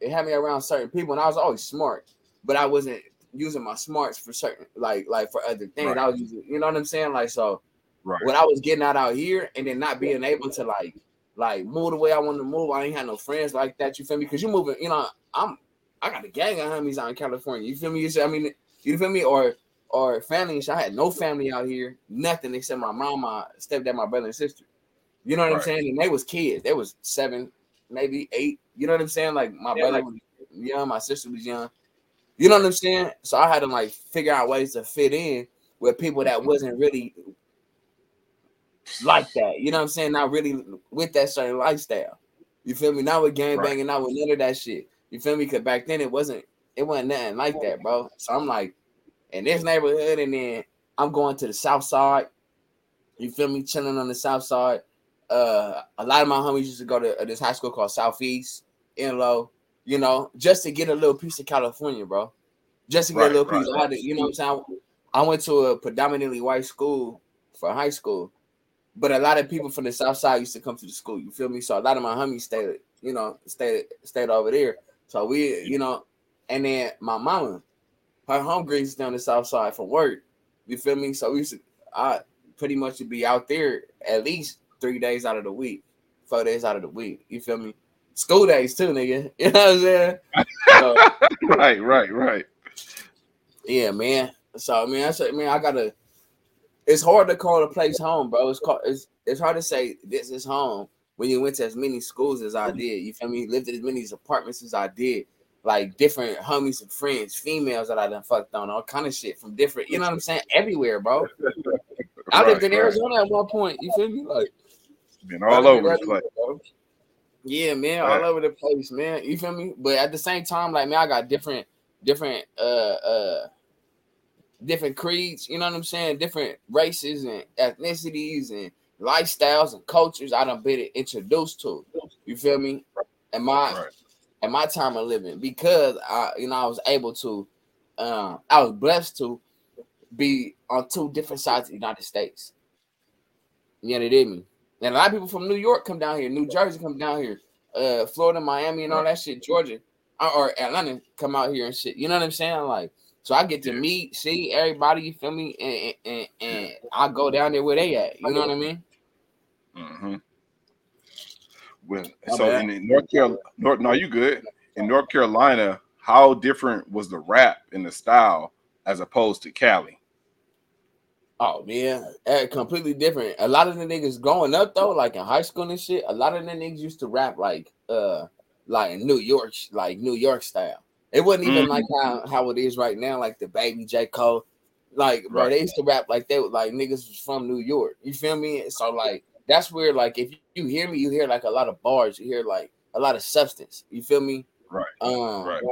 Speaker 2: it had me around certain people, and I was always smart, but I wasn't using my smarts for certain like like for other things.
Speaker 1: Right.
Speaker 2: I was using, you know what I'm saying? Like so
Speaker 1: Right.
Speaker 2: when I was getting out out here and then not being able to like like move the way I wanted to move, I ain't had no friends like that. You feel me? Because you moving, you know, I'm I got a gang of homies out in California. You feel me? You see, I mean, you feel me? Or or family and shit. I had no family out here, nothing except my mom, my stepdad, my brother and sister. You know what I'm saying? And they was kids. They was seven, maybe eight. You know what I'm saying? Like my
Speaker 1: Yeah,
Speaker 2: brother
Speaker 1: like-
Speaker 2: was young, my sister was young. You know what I'm saying? So I had to like figure out ways to fit in with people that wasn't really like that. You know what I'm saying? Not really with that certain lifestyle. You feel me? Not with gang
Speaker 1: Right.
Speaker 2: banging, not with none of that shit. You feel me? Because back then it wasn't it wasn't nothing like that, bro. So I'm like in this neighborhood, and then I'm going to the south side. You feel me? Chilling on the south side. Uh, a lot of my homies used to go to uh, this high school called Southeast in low. You know, just to get a little piece of California, bro. Just to get
Speaker 1: Right,
Speaker 2: a little
Speaker 1: right.
Speaker 2: piece. Had to- you know what I'm saying? I went to a predominantly white school for high school, but a lot of people from the south side used to come to the school. You feel me? So a lot of my homies stayed, you know, stayed stayed over there. So we, you know, and then my mama, her home grades down the south side for work. You feel me? So we used to, I pretty much would be out there at least three days out of the week, four days out of the week. You feel me? School days too, nigga. You know what I'm saying? So,
Speaker 1: Right, right, right.
Speaker 2: yeah, man. So I mean, I said, man, I gotta. It's hard to call a place home, bro. It's called. It's it's hard to say this is home when you went to as many schools as I did. You feel me? Lived in as many apartments as I did. Like different homies and friends, females that I done fucked on, all kind of shit from different. You know what I'm saying? Everywhere, bro. I lived in
Speaker 1: Right, right.
Speaker 2: Arizona at one point. You feel me? Like
Speaker 1: Been all over the place.
Speaker 2: bro. Yeah, man,
Speaker 1: Right.
Speaker 2: all over the place, man. You feel me? But at the same time, like man, I got different, different, uh, uh, different creeds. You know what I'm saying? Different races and ethnicities and lifestyles and cultures. I done been introduced to. You feel me? And my
Speaker 1: Right.
Speaker 2: At my time of living because I, you know, I was able to, um, I was blessed to be on two different sides of the United States. Yeah, they did me. And a lot of people from New York come down here, New Jersey come down here, uh, Florida, Miami, and all that shit, Georgia, or, Atlanta come out here and shit. You know what I'm saying? Like, so I get to meet, see everybody. You feel me? And and, and, I go down there where they at. You know what I mean?
Speaker 1: hmm
Speaker 2: My
Speaker 1: so
Speaker 2: bad.
Speaker 1: in, North Carolina, North, no, you good. In North Carolina, how different was the rap in the style as opposed to Cali?
Speaker 2: Oh man, eh, completely different. A lot of the niggas growing up though, like in high school and shit, a lot of the niggas used to rap like uh like New York, like New York style. It wasn't even
Speaker 1: Mhm.
Speaker 2: like how, how it is right now, like DaBaby J. Cole. Like, bro,
Speaker 1: Right.
Speaker 2: they used to rap like they were like niggas was from New York. You feel me? So like that's where like if you hear me, you hear like a lot of bars, you hear like a lot of substance. You feel me?
Speaker 1: Right.
Speaker 2: Um
Speaker 1: Right.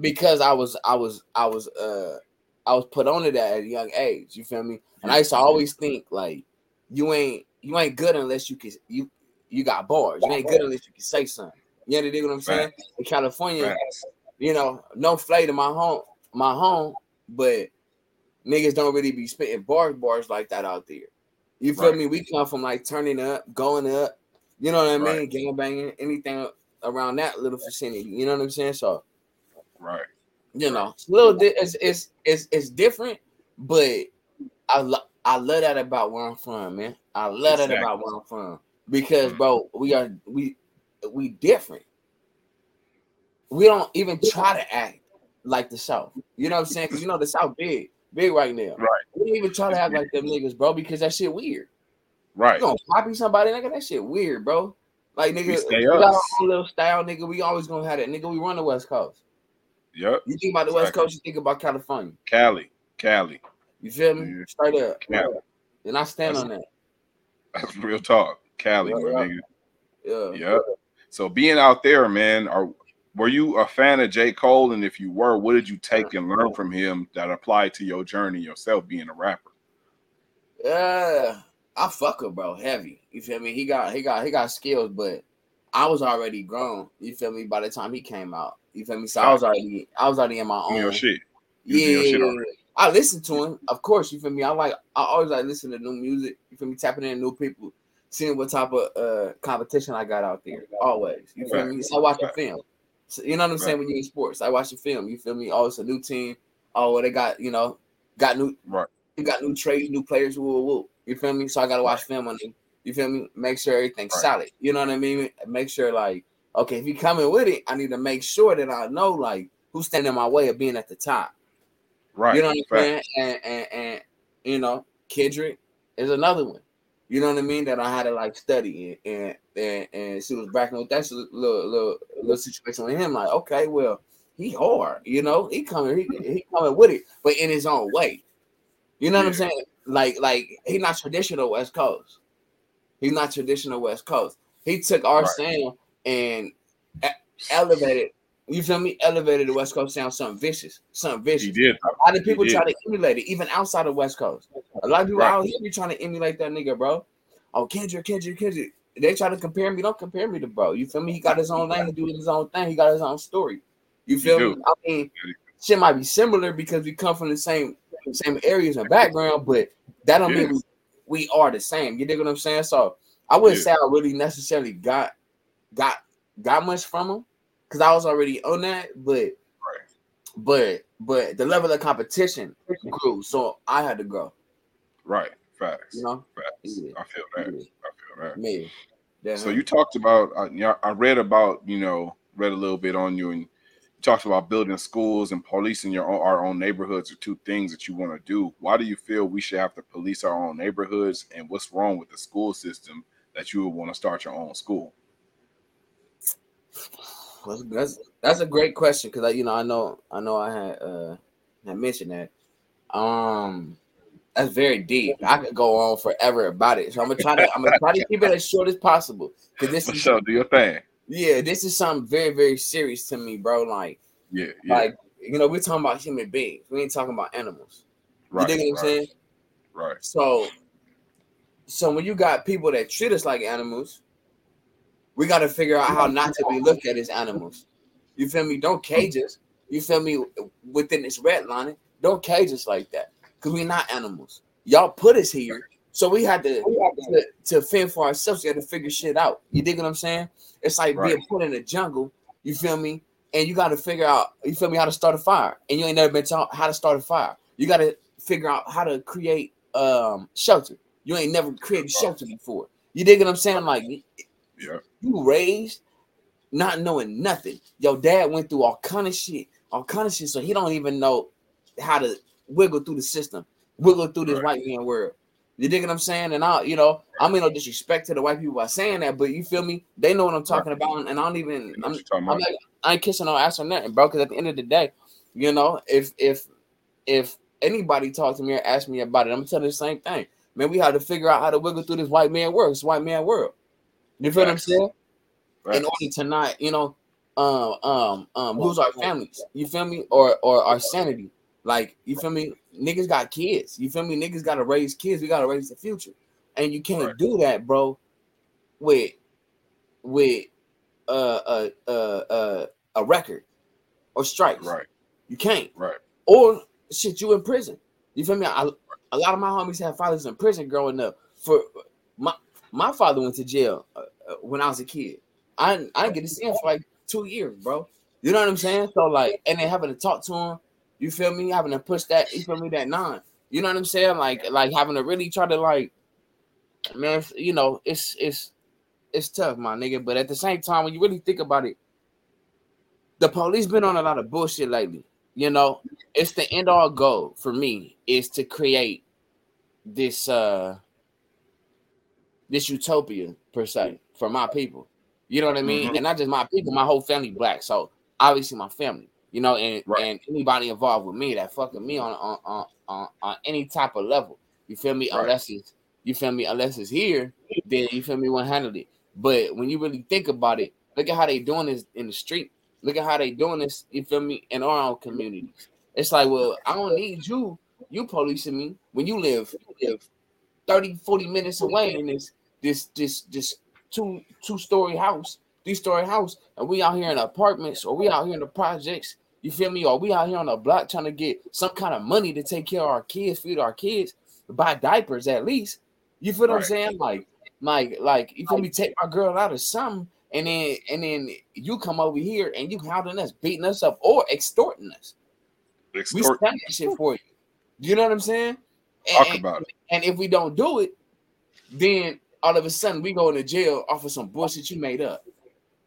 Speaker 2: because I was I was I was uh I was put onto that at a young age. You feel me? And I used to always think like you ain't you ain't good unless you can you you got bars. You ain't good unless you can say something. You understand what I'm saying? In California,
Speaker 1: Facts.
Speaker 2: you know, no flay to my home, my home, but niggas don't really be spitting bars bars like that out there. You feel
Speaker 1: Right.
Speaker 2: me? We come from like turning up, going up, you know what I mean?
Speaker 1: Right.
Speaker 2: Gang banging, anything around that little vicinity. You know what I'm saying? So
Speaker 1: Right.
Speaker 2: you know, it's a little di- it's it's it's it's different, but I lo- I love that about where I'm from, man. I love that about where I'm from because,
Speaker 1: Mhm.
Speaker 2: bro, we are we we different. We don't even try to act like the South. You know what I'm saying? Because you know the South big, big right now.
Speaker 1: Right.
Speaker 2: We don't even try to act like them niggas, bro, because that shit weird.
Speaker 1: Right.
Speaker 2: You gonna copy somebody, nigga? That shit weird, bro. Like nigga,
Speaker 1: We
Speaker 2: we, got our own little style, nigga. We always gonna have that, nigga. We run the West Coast.
Speaker 1: Yep.
Speaker 2: You think about the West Coast, you think about California.
Speaker 1: Cali. Cali.
Speaker 2: You feel me?
Speaker 1: Yeah.
Speaker 2: Straight up.
Speaker 1: Cali.
Speaker 2: And I stand
Speaker 1: That's-
Speaker 2: on that.
Speaker 1: That's real talk. Cali,
Speaker 2: Yeah,
Speaker 1: my
Speaker 2: yeah.
Speaker 1: nigga.
Speaker 2: Yeah.
Speaker 1: Yep. So being out there, man, are were you a fan of J. Cole? And if you were, what did you take and learn from him that applied to your journey yourself being a rapper?
Speaker 2: Yeah. I fuck with bro heavy. You feel me? He got he got he got skills, but I was already grown. You feel me? By the time he came out, you feel me? So I was already I was already in my own.
Speaker 1: know, shit. You your
Speaker 2: Yeah,
Speaker 1: shit.
Speaker 2: I listen to him, of course. You feel me? I like, I always like listen to new music. You feel me? Tapping in new people, seeing what type of uh competition I got out there. Always, you feel me? So I watch the film. So, you know what I'm saying? When you're in sports, I watch the film. You feel me? Oh, it's a new team. Oh, well, they got you know, got new,
Speaker 1: Right.
Speaker 2: You got new trades, new players. Woo, woo, woo. You feel me? So I gotta watch film on them. You feel me? Make sure everything's
Speaker 1: Right.
Speaker 2: solid. You know what I mean? Make sure like, okay, if you coming with it, I need to make sure that I know like who's standing in my way of being at the top.
Speaker 1: Right.
Speaker 2: You know what I'm saying? And, and and you know, Kendrick is another one. You know what I mean? That I had to like study and and and she was backing with that little little little situation with him. Like, okay, well, he hard. You know, he coming he, he coming with it, but in his own way. You know what I'm saying? Like like he not traditional West Coast. He's not traditional West Coast. He took our
Speaker 1: Right.
Speaker 2: sound and elevated. You feel me? Elevated the West Coast sound something vicious, something vicious.
Speaker 1: He did.
Speaker 2: A lot of people try to emulate it, even outside of West Coast. A lot of people
Speaker 1: Right.
Speaker 2: out here be trying to emulate that nigga, bro. Oh, Kendrick, Kendrick, Kendrick. They try to compare me. Don't compare me to bro. You feel me? He got his own lane. He do his own thing. He got his own story. You feel
Speaker 1: do.
Speaker 2: me? I mean, shit might be similar because we come from the same same areas and background, but that don't
Speaker 1: Yeah.
Speaker 2: mean we, we are the same. You dig what I'm saying? So I wouldn't
Speaker 1: Yeah.
Speaker 2: say I really necessarily got got got much from him because I was already on that, but
Speaker 1: Right.
Speaker 2: but but the level of competition grew, so I had to grow.
Speaker 1: Right. Facts.
Speaker 2: You know,
Speaker 1: Facts.
Speaker 2: Yeah.
Speaker 1: I feel that.
Speaker 2: Yeah.
Speaker 1: I feel that.
Speaker 2: me.
Speaker 1: So you talked about, uh, yeah, I read about, you know, read a little bit on you, and you talked about building schools and policing your own, our own neighborhoods are two things that you want to do. Why do you feel we should have to police our own neighborhoods, and what's wrong with the school system that you would want to start your own school?
Speaker 2: That's that's, that's a great question because I you know I know I know I had uh had mentioned that. Um that's very deep. I could go on forever about it. So I'm gonna try to I'm gonna try to keep it as short as possible. Cause this
Speaker 1: For
Speaker 2: is
Speaker 1: sure, do your thing.
Speaker 2: yeah, this is something very, very serious to me, bro. Like
Speaker 1: Yeah, yeah,
Speaker 2: like you know, we're talking about human beings. We ain't talking about animals.
Speaker 1: right,
Speaker 2: you dig what I'm
Speaker 1: right,
Speaker 2: saying?
Speaker 1: right,
Speaker 2: So, so when you got people that treat us like animals, we got to figure out how not to be looked at as animals. You feel me? Don't cage us. You feel me? Within this red line, don't cage us like that because we're not animals. Y'all put us here, so we had to to, to fend for ourselves. We had to figure shit out. You dig what I'm saying? It's like
Speaker 1: Right.
Speaker 2: being put in a jungle. You feel me? And you got to figure out. You feel me? How to start a fire, and you ain't never been taught how to start a fire. You got to figure out how to create um shelter. You ain't never created shelter before. You dig what I'm saying? Like
Speaker 1: Yeah.
Speaker 2: You raised not knowing nothing. Your dad went through all kind of shit, all kind of shit, so he don't even know how to wiggle through the system, wiggle through this
Speaker 1: Right.
Speaker 2: white man world. You dig what I'm saying? And I, you know, I mean no disrespect to the white people by saying that, but you feel me? They know what I'm talking about, and I don't even. I'm, I'm like, I ain't kissing no ass or nothing, bro. Because at the end of the day, you know, if if if anybody talk to me or ask me about it, I'm gonna tell them the same thing. Man, we had to figure out how to wiggle through this white man world, this white man world. You feel what I'm saying?
Speaker 1: Right.
Speaker 2: In order to not, you know, um, um, um, lose our families. You feel me? Or or our sanity. Like you feel me? Niggas got kids. You feel me? Niggas gotta raise kids. We gotta raise the future, and you can't
Speaker 1: Right.
Speaker 2: do that, bro. With with uh uh uh uh a record or strikes.
Speaker 1: Right.
Speaker 2: You can't.
Speaker 1: Right.
Speaker 2: Or shit, you in prison. You feel me? I, a lot of my homies had fathers in prison growing up. For my my father went to jail uh, uh, when I was a kid. I didn't- I didn't get to see him for like two years, bro. You know what I'm saying? So like, and then having to talk to him. You feel me? Having to push that. You feel me? That nine. You know what I'm saying? Like like having to really try to like, man. You know, it's it's it's tough, my nigga. But at the same time, when you really think about it, the police been on a lot of bullshit lately. You know, it's the end all goal for me is to create this uh this utopia per se for my people. You know what I mean?
Speaker 1: Mhm.
Speaker 2: And not just my people, my whole family black. So obviously my family, you know, and
Speaker 1: Right.
Speaker 2: and anybody involved with me that fucking me on on on on, on any type of level. You feel me?
Speaker 1: Right.
Speaker 2: Unless it's you feel me, unless it's here, then you feel me, one handle it. But when you really think about it, look at how they doing this in the street. Look at how they doing this, you feel me, in our own communities. It's like, well, I don't need you, you policing me when you live, you live 30, 40 minutes away in this this this this two two story house, three story house, and we out here in apartments or we out here in the projects. You feel me? Or we out here on the block trying to get some kind of money to take care of our kids, feed our kids, buy diapers at least. You feel what I'm saying? Like, like, like you feel me? Take my girl out of something, and then and then you come over here and you hounding us, beating us up, or extorting us. We stand that shit for you. You know what I'm saying? And-
Speaker 1: Talk
Speaker 2: and-
Speaker 1: about it.
Speaker 2: and if we don't do it, then all of a sudden we go into jail off of some bullshit you made up.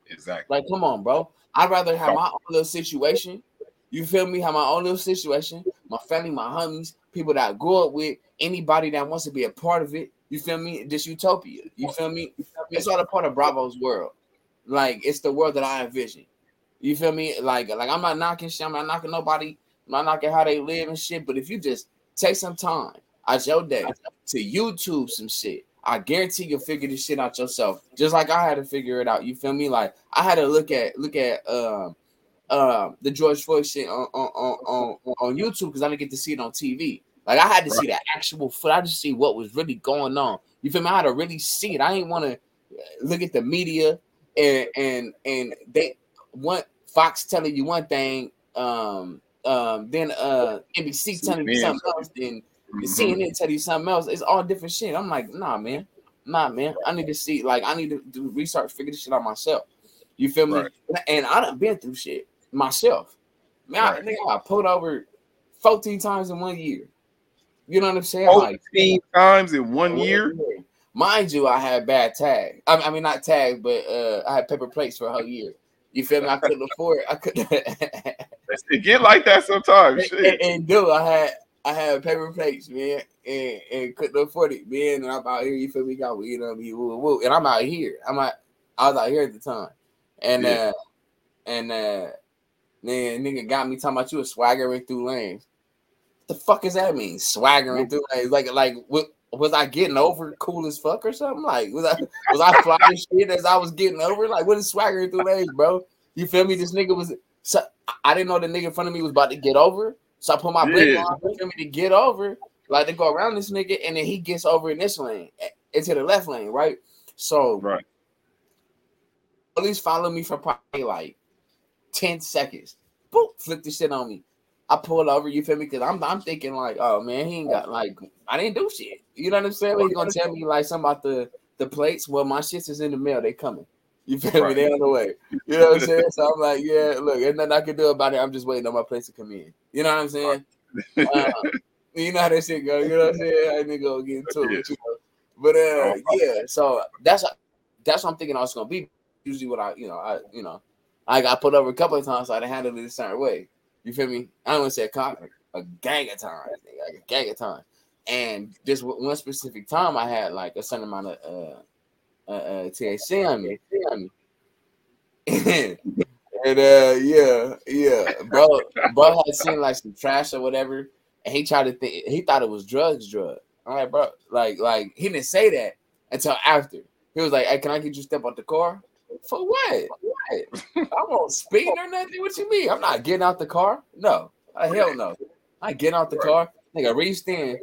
Speaker 1: Exactly.
Speaker 2: Like, come on, bro. I'd rather have my own little situation. You feel me? Have my own little situation. My family, my homies, people that I grew up with, anybody that wants to be a part of it. You feel me? This utopia. You feel me? It's all a part of Bravo's world. Like it's the world that I envision. You feel me? Like, like I'm not knocking shit. I'm not knocking nobody. I'm not knocking how they live and shit. But if you just take some time out your day to YouTube some shit, I guarantee you'll figure this shit out yourself. Just like I had to figure it out. You feel me? Like I had to look at look at um um the George Floyd shit on on on, on, on YouTube because I didn't get to see it on TV. Like I had to see the actual foot. I just see what was really going on. You feel me? I had to really see it. I didn't want to look at the media and and and they want Fox telling you one thing, um, um, then uh NBC telling you something else, then
Speaker 1: Mhm.
Speaker 2: CNN tell you something else. It's all different shit. I'm like, nah, man, nah, man. I need to see, like, I need to do research, figure this shit out myself. You feel me?
Speaker 1: Right.
Speaker 2: And I done been through shit myself. Man, I,
Speaker 1: Right.
Speaker 2: think I pulled over 14 times in one year. You know what I'm saying? Like,
Speaker 1: 14 times in one year.
Speaker 2: Mind you, I had bad tag. I mean, I mean not tag, but uh, I had paper plates for a whole year. You feel me? I couldn't afford. It. I couldn't.
Speaker 1: It get like that sometimes.
Speaker 2: and,
Speaker 1: Shit.
Speaker 2: and dude, I had I had paper plates, man, and, and couldn't afford it, man. And I'm out here, you feel me? Got weed on me, woo, woo. and I'm out here. I'm out. I was out here at the time, and
Speaker 1: Yeah.
Speaker 2: uh, and uh, man, nigga got me talking about you was swaggering through lanes. What the fuck does that mean? Swaggering through lanes, like like what? Was I getting over cool as fuck or something? Like was I was I flying shit as I was getting over? Like what is swaggering through lanes, bro? You feel me? This nigga was so I didn't know the nigga in front of me was about to get over. So I put my brake
Speaker 1: Yeah.
Speaker 2: on feel me to get over, like to go around this nigga, and then he gets over in this lane, eh, into the left lane, right? So
Speaker 1: Right.
Speaker 2: police follow me for probably like 10 seconds. Boop, flip the shit on me. I pull over, you feel me? Because I'm I'm thinking like, oh man, he ain't got like I didn't do shit. You know what I'm saying? He's gonna tell me like something about the the plates. Well, my shits is in the mail, they coming. You feel
Speaker 1: Right.
Speaker 2: me? They on the way. You know what I'm saying? So I'm like, yeah, look, there's nothing I can do about it. I'm just waiting on my place to come in. You know what I'm saying? Uh, you know how that shit go. You know what I'm saying? I ain't gonna get into it. you know. But uh, yeah. So that's that's what I'm thinking. I was gonna be usually what I, you know, I, you know, I got put over a couple of times, so I handled it a certain way. You feel me? I don't want to say a con, a gang of times, like a gang of times. And this one specific time, I had like a certain amount of uh, uh, uh THC on me. and uh, yeah, yeah, bro, bro had seen like some trash or whatever, and he tried to think he thought it was drugs, drug. All right, bro, like, like he didn't say that until after. He was like, "Hey, can I get you step out the car?" For what? What? I won't speed or nothing. What you mean? I'm not getting out the car. No, uh, hell no. I get out the car. Nigga reached in.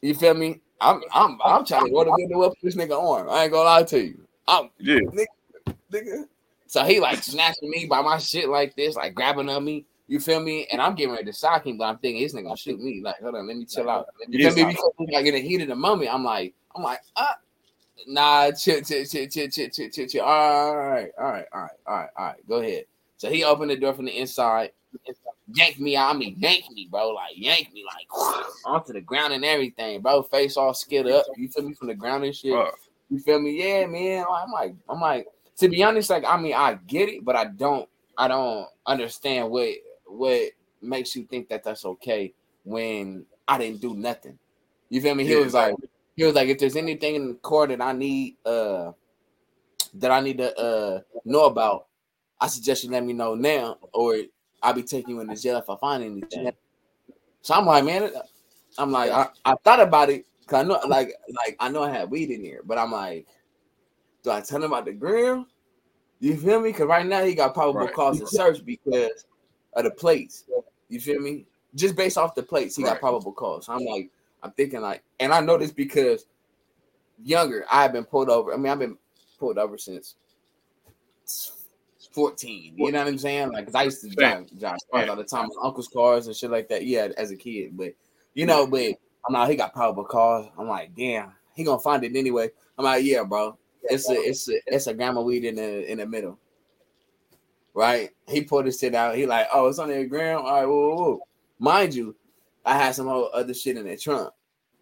Speaker 2: You feel me? I'm I'm I'm trying to go to window up this nigga arm. I ain't gonna lie to you. I'm
Speaker 1: yeah,
Speaker 2: nigga, nigga. So he like snatching me by my shit like this, like grabbing on me. You feel me? And I'm getting ready to sock him, but I'm thinking this nigga gonna shoot me. Like, hold on, let me chill out. You feel me? Because like in the heat of the moment, I'm like, I'm like, uh, nah, chill, chill, chill, chill, chill, chill, chill, chill. All right, all right, all right, all right, all right. Go ahead. So he opened the door from the inside, yanked me out. I mean, yank me, bro. Like yank me, like onto the ground and everything, bro. Face all skid up. You feel me from the ground and shit. You feel me? Yeah, man. I'm like, I'm like, to be honest, like, I mean, I get it, but I don't, I don't understand what what makes you think that that's okay when I didn't do nothing. You feel me? He yeah, was like, he was like, if there's anything in the court that I need, uh, that I need to uh know about, I suggest you let me know now, or I'll be taking you in the jail if I find anything. So I'm like, man, I'm like, I, I thought about it because I know, like, like I know I had weed in here, but I'm like, do I tell him about the grill? You feel me? Because right now he got probable right. cause to search because of the plates. You feel me? Just based off the plates, he right. got probable cause. So I'm like, I'm thinking like, and I know this because younger, I've been pulled over. I mean, I've been pulled over since 14. You know what I'm saying? Like, cause I used to drive, drive cars all the time, my uncle's cars and shit like that. Yeah, as a kid, but you know, but I'm not. He got probable cause. I'm like, damn, he gonna find it anyway. I'm like, yeah, bro. It's a, it's a, it's a grandma weed in the in the middle, right? He pulled his shit out. He like, oh, it's on the ground. All right, whoa, whoa, whoa. Mind you, I had some whole other shit in the trunk.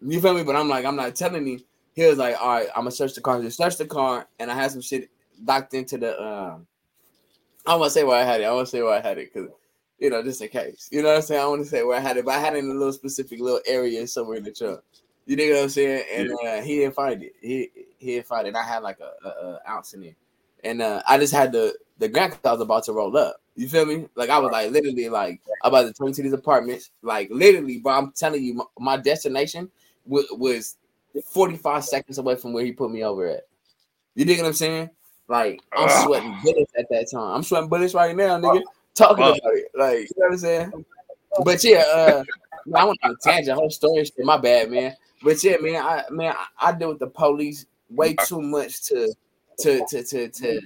Speaker 2: You feel me? But I'm like, I'm not telling you. He was like, all right, I'm gonna search the car. Just search the car, and I had some shit locked into the um I want to say where I had it. I want to say where I had it because, you know, just in case. You know what I'm saying? I want to say where I had it, but I had it in a little specific little area somewhere in the trunk. You know what I'm saying? And uh, he didn't find it. He he didn't find it. I had like a, a, a ounce in it, and uh, I just had the the grant I was about to roll up. You feel me? Like I was like literally like about to turn to these apartments. Like literally, but I'm telling you, my, my destination w- was 45 seconds away from where he put me over at. You dig what I'm saying? Like I'm uh, sweating bullets at that time. I'm sweating bullets right now, nigga. Talking about it, like you know what I'm saying. But yeah, uh, I went on a tangent. Whole story, shit. My bad, man. But yeah, man, I man, I, I deal with the police way too much to to to to to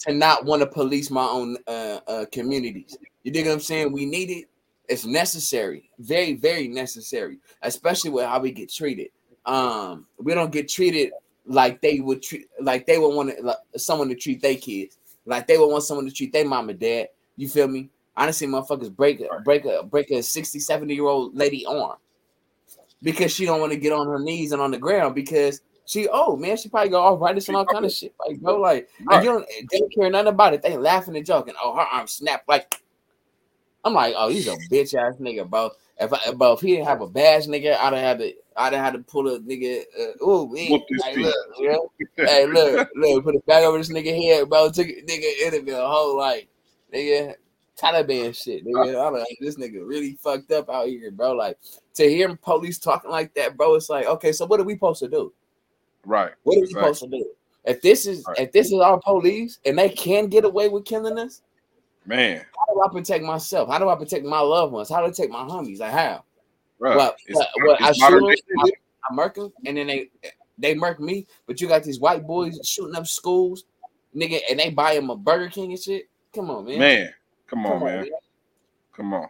Speaker 2: to not want to police my own uh, uh communities. You dig what I'm saying? We need it. It's necessary, very very necessary, especially with how we get treated. Um, we don't get treated like they would treat like they would want like, someone to treat their kids. Like they would want someone to treat their mom and dad. You feel me? Seen motherfuckers break a break a break a 60 70 year old lady arm because she don't want to get on her knees and on the ground because she oh man she probably go arthritis and all kind of shit. Like bro like you don't they don't care nothing about it. They laughing and joking. Oh her arm snapped like i'm like oh he's a bitch ass nigga bro if I, but if he didn't have a badge, nigga, I'd have had to, I'd have had to pull a nigga. Uh, oh, like, look, you know? hey, look, look, put a bag over this nigga head, bro. Took it, nigga, it'd be a whole like, nigga, Taliban shit, nigga. I'm like, this nigga really fucked up out here, bro. Like to hear police talking like that, bro. It's like, okay, so what are we supposed to do?
Speaker 1: Right.
Speaker 2: What are we supposed to do? If this is right. if this is our police and they can get away with killing us,
Speaker 1: Man,
Speaker 2: how do I protect myself? How do I protect my loved ones? How do I protect my homies? Like how? Right. Well, well, well I shoot them, I, I murk them, and then they they murk me. But you got these white boys shooting up schools, nigga, and they buy them a Burger King and shit. Come on, man.
Speaker 1: Man, come on, come man. man. Come on.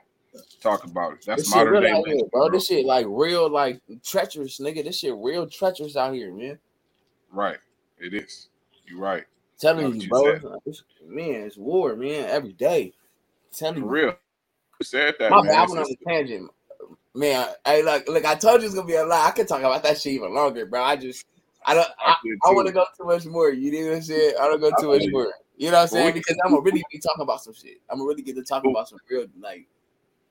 Speaker 1: Talk about it. That's this modern day,
Speaker 2: here, bro. This shit like real, like treacherous, nigga. This shit real treacherous out here, man.
Speaker 1: Right. It is. You're right.
Speaker 2: Telling you, bro. Man, it's war, man, every day. Telling
Speaker 1: For real. You said that.
Speaker 2: My man. bad, I went on a tangent. Man, hey, look, look, I told you it's gonna be a lot. I could talk about that shit even longer, bro. I just I don't. I, I want to go too much more. You know what I'm saying? I don't go too much more. You know what I'm saying? Because I'm gonna really be talking about some shit. I'm gonna really get to
Speaker 1: Well-
Speaker 2: about some real like.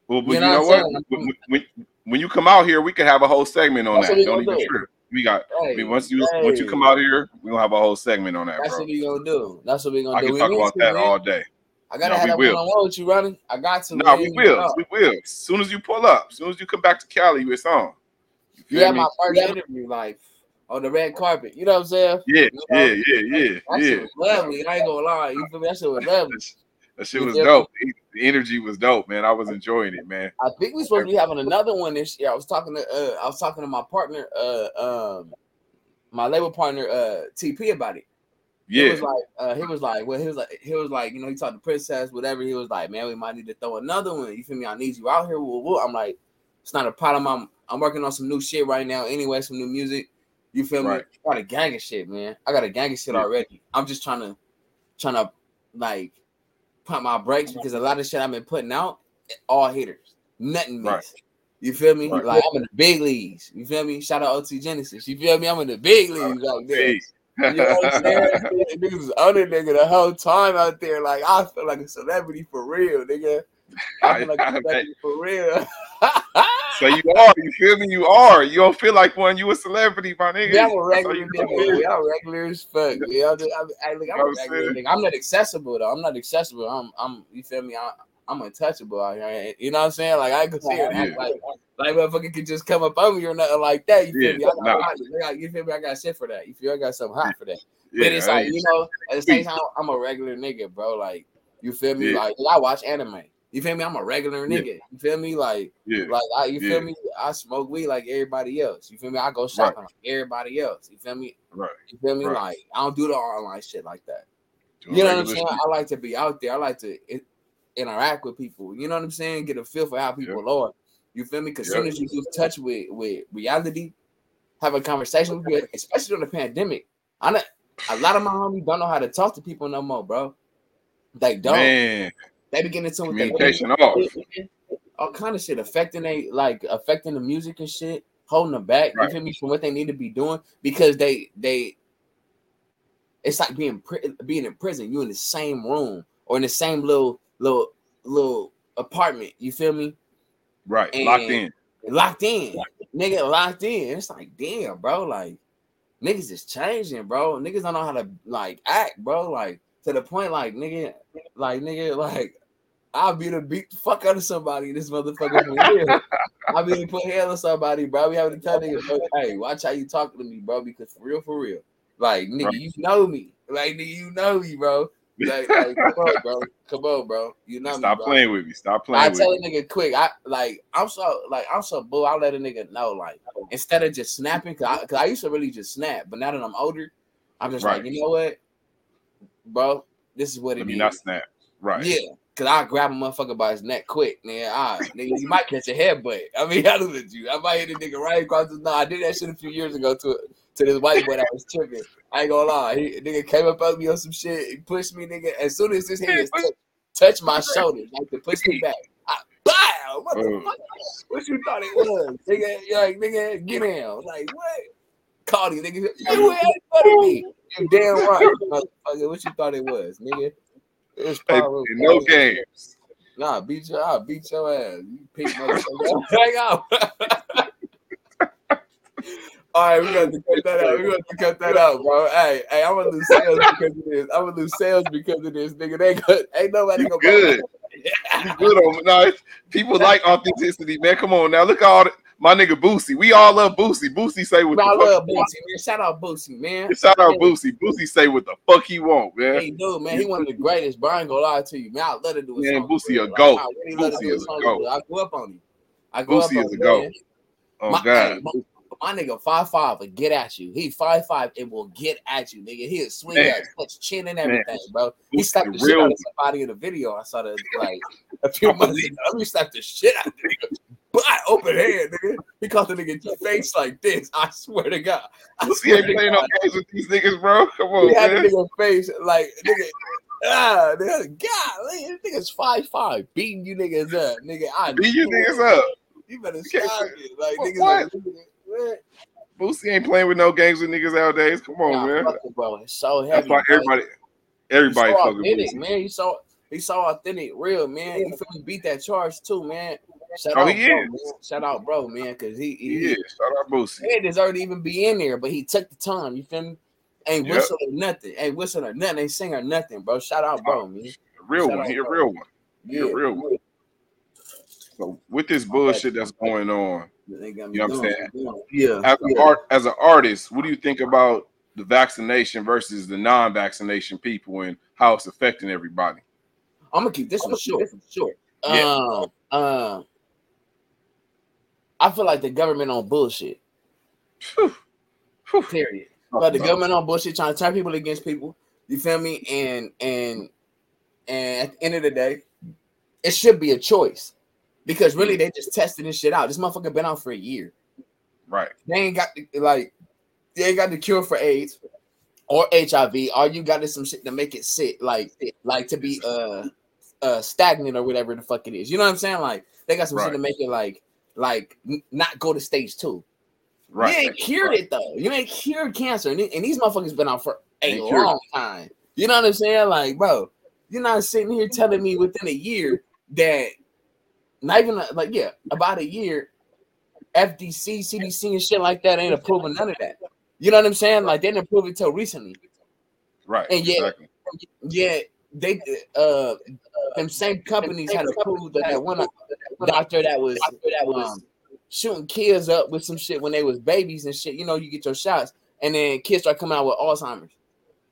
Speaker 1: Well, but
Speaker 2: You
Speaker 1: you
Speaker 2: know
Speaker 1: know,
Speaker 2: what?
Speaker 1: When, when, when you come out here, we can have a whole segment on
Speaker 2: That's
Speaker 1: that. Don't even
Speaker 2: do.
Speaker 1: trip. We got. I mean, once you once you come out here, we gonna have a whole segment on that,
Speaker 2: That's
Speaker 1: bro.
Speaker 2: what we gonna do. That's what we gonna
Speaker 1: I
Speaker 2: do.
Speaker 1: can
Speaker 2: We
Speaker 1: talk about that
Speaker 2: man.
Speaker 1: all day.
Speaker 2: I gotta
Speaker 1: No,
Speaker 2: have
Speaker 1: we
Speaker 2: that one on one with you, running. I got to.
Speaker 1: No,
Speaker 2: man.
Speaker 1: we will. We will. As soon as you pull up, as soon as you come back to Cali, it's on. You
Speaker 2: You had my first interview, like on the red carpet. You know what I'm saying?
Speaker 1: Yeah,
Speaker 2: You know?
Speaker 1: yeah, yeah, yeah,
Speaker 2: That shit
Speaker 1: yeah.
Speaker 2: was lovely. I ain't gonna lie. You feel me? That shit was lovely.
Speaker 1: That shit was dope. The energy was dope, man. I was enjoying it, man.
Speaker 2: I think we're supposed to be having another one this year. I was talking to uh I was talking to my partner, uh um my label partner uh TP about it.
Speaker 1: Yeah, He
Speaker 2: was like, uh, he was like, well, he was like, he was like, you know, he talked to Princess, whatever. He was like, man, we might need to throw another one. You feel me? I need you out here. Woo, woo. I'm like, it's not a problem. I'm I'm working on some new shit right now. Anyway, some new music. You feel
Speaker 1: Right.
Speaker 2: me? I got a gang of shit, man. I got a gang of shit
Speaker 1: Yeah.
Speaker 2: already. I'm just trying to, trying to, like, pump my brakes because a lot of shit I've been putting out, all haters, nothing
Speaker 1: Right.
Speaker 2: You feel me?
Speaker 1: Right.
Speaker 2: Like I'm in the big leagues. You feel me? Shout out OT Genasis. You feel me? I'm in the big leagues that.
Speaker 1: Hey.
Speaker 2: You know what I'm saying? Niggas on nigga, the whole time out there. Like, I feel like a celebrity for real, nigga. I feel like a celebrity for real.
Speaker 1: So you are, you feel me? You are. You don't feel like one. You a celebrity, my nigga.
Speaker 2: Yeah, I'm a regular nigga. I'm regular as fuck. Yeah, I'm, just, I'm, I, like, I'm
Speaker 1: I'm
Speaker 2: regular nigga. I'm not accessible though. I'm not accessible. I'm, I'm. You feel me? I, I'm untouchable out here. You know what I'm saying? Like I can see it.
Speaker 1: Yeah.
Speaker 2: Like, like motherfucker can just come up on me or nothing like that. You feel
Speaker 1: Yeah,
Speaker 2: me? I got,
Speaker 1: nah.
Speaker 2: I I you feel me? I got shit for that. You feel? I got something hot for that.
Speaker 1: Yeah,
Speaker 2: but it's like you know, at the same time, I'm a regular nigga, bro. Like you feel me? Like I watch anime. You feel me? I'm a regular
Speaker 1: Yeah.
Speaker 2: nigga. You feel me? Like
Speaker 1: yeah,
Speaker 2: like I, you
Speaker 1: Yeah.
Speaker 2: feel me? I smoke weed like everybody else. You feel me? I go shopping like everybody else. You feel me?
Speaker 1: right.
Speaker 2: You feel me?
Speaker 1: Right.
Speaker 2: Like I don't do the online shit like that.
Speaker 1: Doing
Speaker 2: You know what I'm saying? I like to be out there. I like to i- interact with people. You know what I'm saying? Get a feel for how people are. You feel me? Because
Speaker 1: Yep.
Speaker 2: soon as you lose touch with with reality, have a conversation with you, especially during the pandemic. I know a lot of my homies don't know how to talk to people no more, bro. They don't.
Speaker 1: Man,
Speaker 2: They be getting into what they
Speaker 1: communication off.
Speaker 2: all kind of shit affecting they like affecting the music and shit, holding them back.
Speaker 1: Right.
Speaker 2: You feel me from what they need to be doing because they they. It's like being being in prison. You in the same room or in the same little little little apartment. You feel me?
Speaker 1: Right.
Speaker 2: And-
Speaker 1: Locked in.
Speaker 2: Locked in, nigga, locked in. It's like damn, bro. Like niggas is changing, bro. Niggas don't know how to like act, bro. Like to the point, like nigga, like nigga, like I'll be to beat the fuck out of somebody. This motherfucker. I'll be to put hell on somebody, bro. We having to tell niggas, bro, hey, watch how you talking to me, bro. Because for real, for real, like nigga,
Speaker 1: Right.
Speaker 2: you know me, like nigga, you know me, bro. Like, like come on, bro, come on, bro. You know
Speaker 1: Stop
Speaker 2: me,
Speaker 1: playing with me. Stop
Speaker 2: I
Speaker 1: playing with
Speaker 2: tell a nigga quick. I like I'm so like I'm so bull. I let a nigga know like instead of just snapping, cause I, cause I used to really just snap, but now that I'm older, I'm just
Speaker 1: Right.
Speaker 2: like you know what, bro, this is what it
Speaker 1: Let
Speaker 2: is.
Speaker 1: me not snap. Right.
Speaker 2: Yeah, cause I grab a motherfucker by his neck quick, man. I nigga, you might catch a headbutt. I mean, I look at you. I might hit a nigga right across the. No, I did that shit a few years ago to to this white boy that was tripping. I ain't gonna lie. He nigga came up on me on some shit. He pushed me, nigga. As soon as his hands
Speaker 1: push-
Speaker 2: touched touch my shoulder, like to push me back. I, bow. What the
Speaker 1: Oh.
Speaker 2: fuck? What you thought it was, nigga? You like nigga, get down. Like what? Call you, nigga. You ain't funny me. You damn right, motherfucker. What you thought it was, nigga? It was
Speaker 1: Hey, no games.
Speaker 2: Nah, beat your, I'll beat your ass. You pick motherfucker. Hang out. All right, we got to cut that out. We got to cut that out, bro. Hey, hey, I'm gonna lose sales because of this. I'm gonna lose sales because of this, nigga. They good. Ain't nobody
Speaker 1: You
Speaker 2: gonna
Speaker 1: good. You good on no, people like authenticity, man. Come on now. Look at all the, my nigga Boosie. We all love Boosie. Boosie say what
Speaker 2: I
Speaker 1: the fuck.
Speaker 2: love Boosie, man. Shout out Boosie, man.
Speaker 1: Shout out Boosie. Boosie say what the fuck he want, man.
Speaker 2: Hey, dude, man, he one of the greatest. Bro, I ain't gonna lie to you, man. I love to do a
Speaker 1: Man,
Speaker 2: song.
Speaker 1: Boosie a
Speaker 2: Like,
Speaker 1: goat.
Speaker 2: I really
Speaker 1: Boosie is a goat.
Speaker 2: I grew up on him. I grew up
Speaker 1: Boosie
Speaker 2: on
Speaker 1: is a goat.
Speaker 2: man.
Speaker 1: Oh
Speaker 2: my,
Speaker 1: God.
Speaker 2: my, my nigga five five will get at you. He five five and will get at you, nigga. He'll swing
Speaker 1: Man.
Speaker 2: at touch chin and everything, bro. He
Speaker 1: Boosie
Speaker 2: slapped
Speaker 1: the
Speaker 2: the shit out of somebody in the video. I saw that like a few months ago. He slapped the shit out of nigga. But I open hand, nigga. He caught the nigga face like this. I swear to God. I
Speaker 1: Boosie
Speaker 2: swear
Speaker 1: ain't playing no games with these niggas, bro. Come on,
Speaker 2: He had the nigga face like nigga. Ah, nigga, God, this nigga's five five beating you niggas up, nigga. I
Speaker 1: Beat you niggas up.
Speaker 2: You better stop it, like
Speaker 1: What-
Speaker 2: niggas.
Speaker 1: what?
Speaker 2: Like?
Speaker 1: Boosie ain't playing with no games with niggas nowadays. Come on,
Speaker 2: Nah,
Speaker 1: man.
Speaker 2: it, bro. It's so heavy.
Speaker 1: That's why everybody, everybody fucking Boosie.
Speaker 2: man. He's so he's so authentic, real man. You feel me? Beat that charge too, man. Shout
Speaker 1: Oh,
Speaker 2: out,
Speaker 1: he
Speaker 2: bro,
Speaker 1: is.
Speaker 2: man. Shout out, bro, man, because he he,
Speaker 1: Yeah, shout out Boosie.
Speaker 2: he didn't deserve to even be in there, but he took the time. You feel me? Ain't
Speaker 1: Yep.
Speaker 2: whistle or nothing. Ain't whistle or nothing. Ain't sing or nothing, bro. Shout out, bro, man.
Speaker 1: Real
Speaker 2: Shout
Speaker 1: one.
Speaker 2: out,
Speaker 1: He a real one. He
Speaker 2: Yeah,
Speaker 1: a real one. So with this bullshit that's going on,
Speaker 2: They got me
Speaker 1: You know what I'm saying?
Speaker 2: Yeah.
Speaker 1: as an art as an artist, what do you think about the vaccination versus the non-vaccination people and how it's affecting everybody?
Speaker 2: I'm gonna keep this one short. Short.
Speaker 1: Yeah.
Speaker 2: Um, um, I feel like the government on bullshit.
Speaker 1: Phew. Phew.
Speaker 2: Period. But the government on bullshit trying to turn people against people. You feel me? And and and at the end of the day, it should be a choice. Because really they just testing this shit out. This motherfucker been out for a year.
Speaker 1: Right.
Speaker 2: They ain't got the, like they ain't got the cure for AIDS or HIV. All you got is some shit to make it sit like like to be uh uh stagnant or whatever the fuck it is. You know what I'm saying? Like they got some shit to make it like like n- not go to stage two.
Speaker 1: Right.
Speaker 2: You ain't cured
Speaker 1: right.
Speaker 2: it though. You ain't cured cancer, and, and these motherfuckers been out for a long time. You know what I'm saying? Like, bro, you're not sitting here telling me within a year that not even like yeah, about a year, FDC, CDC, and shit like that ain't approving none of that. You know what I'm saying? Like they didn't approve it till recently.
Speaker 1: Right.
Speaker 2: And yet-
Speaker 1: exactly.
Speaker 2: Yet they uh them same companies had approved that, that one doctor that was that was shooting kids up with some shit when they was babies and shit. You know, you get your shots, and then kids start coming out with Alzheimer's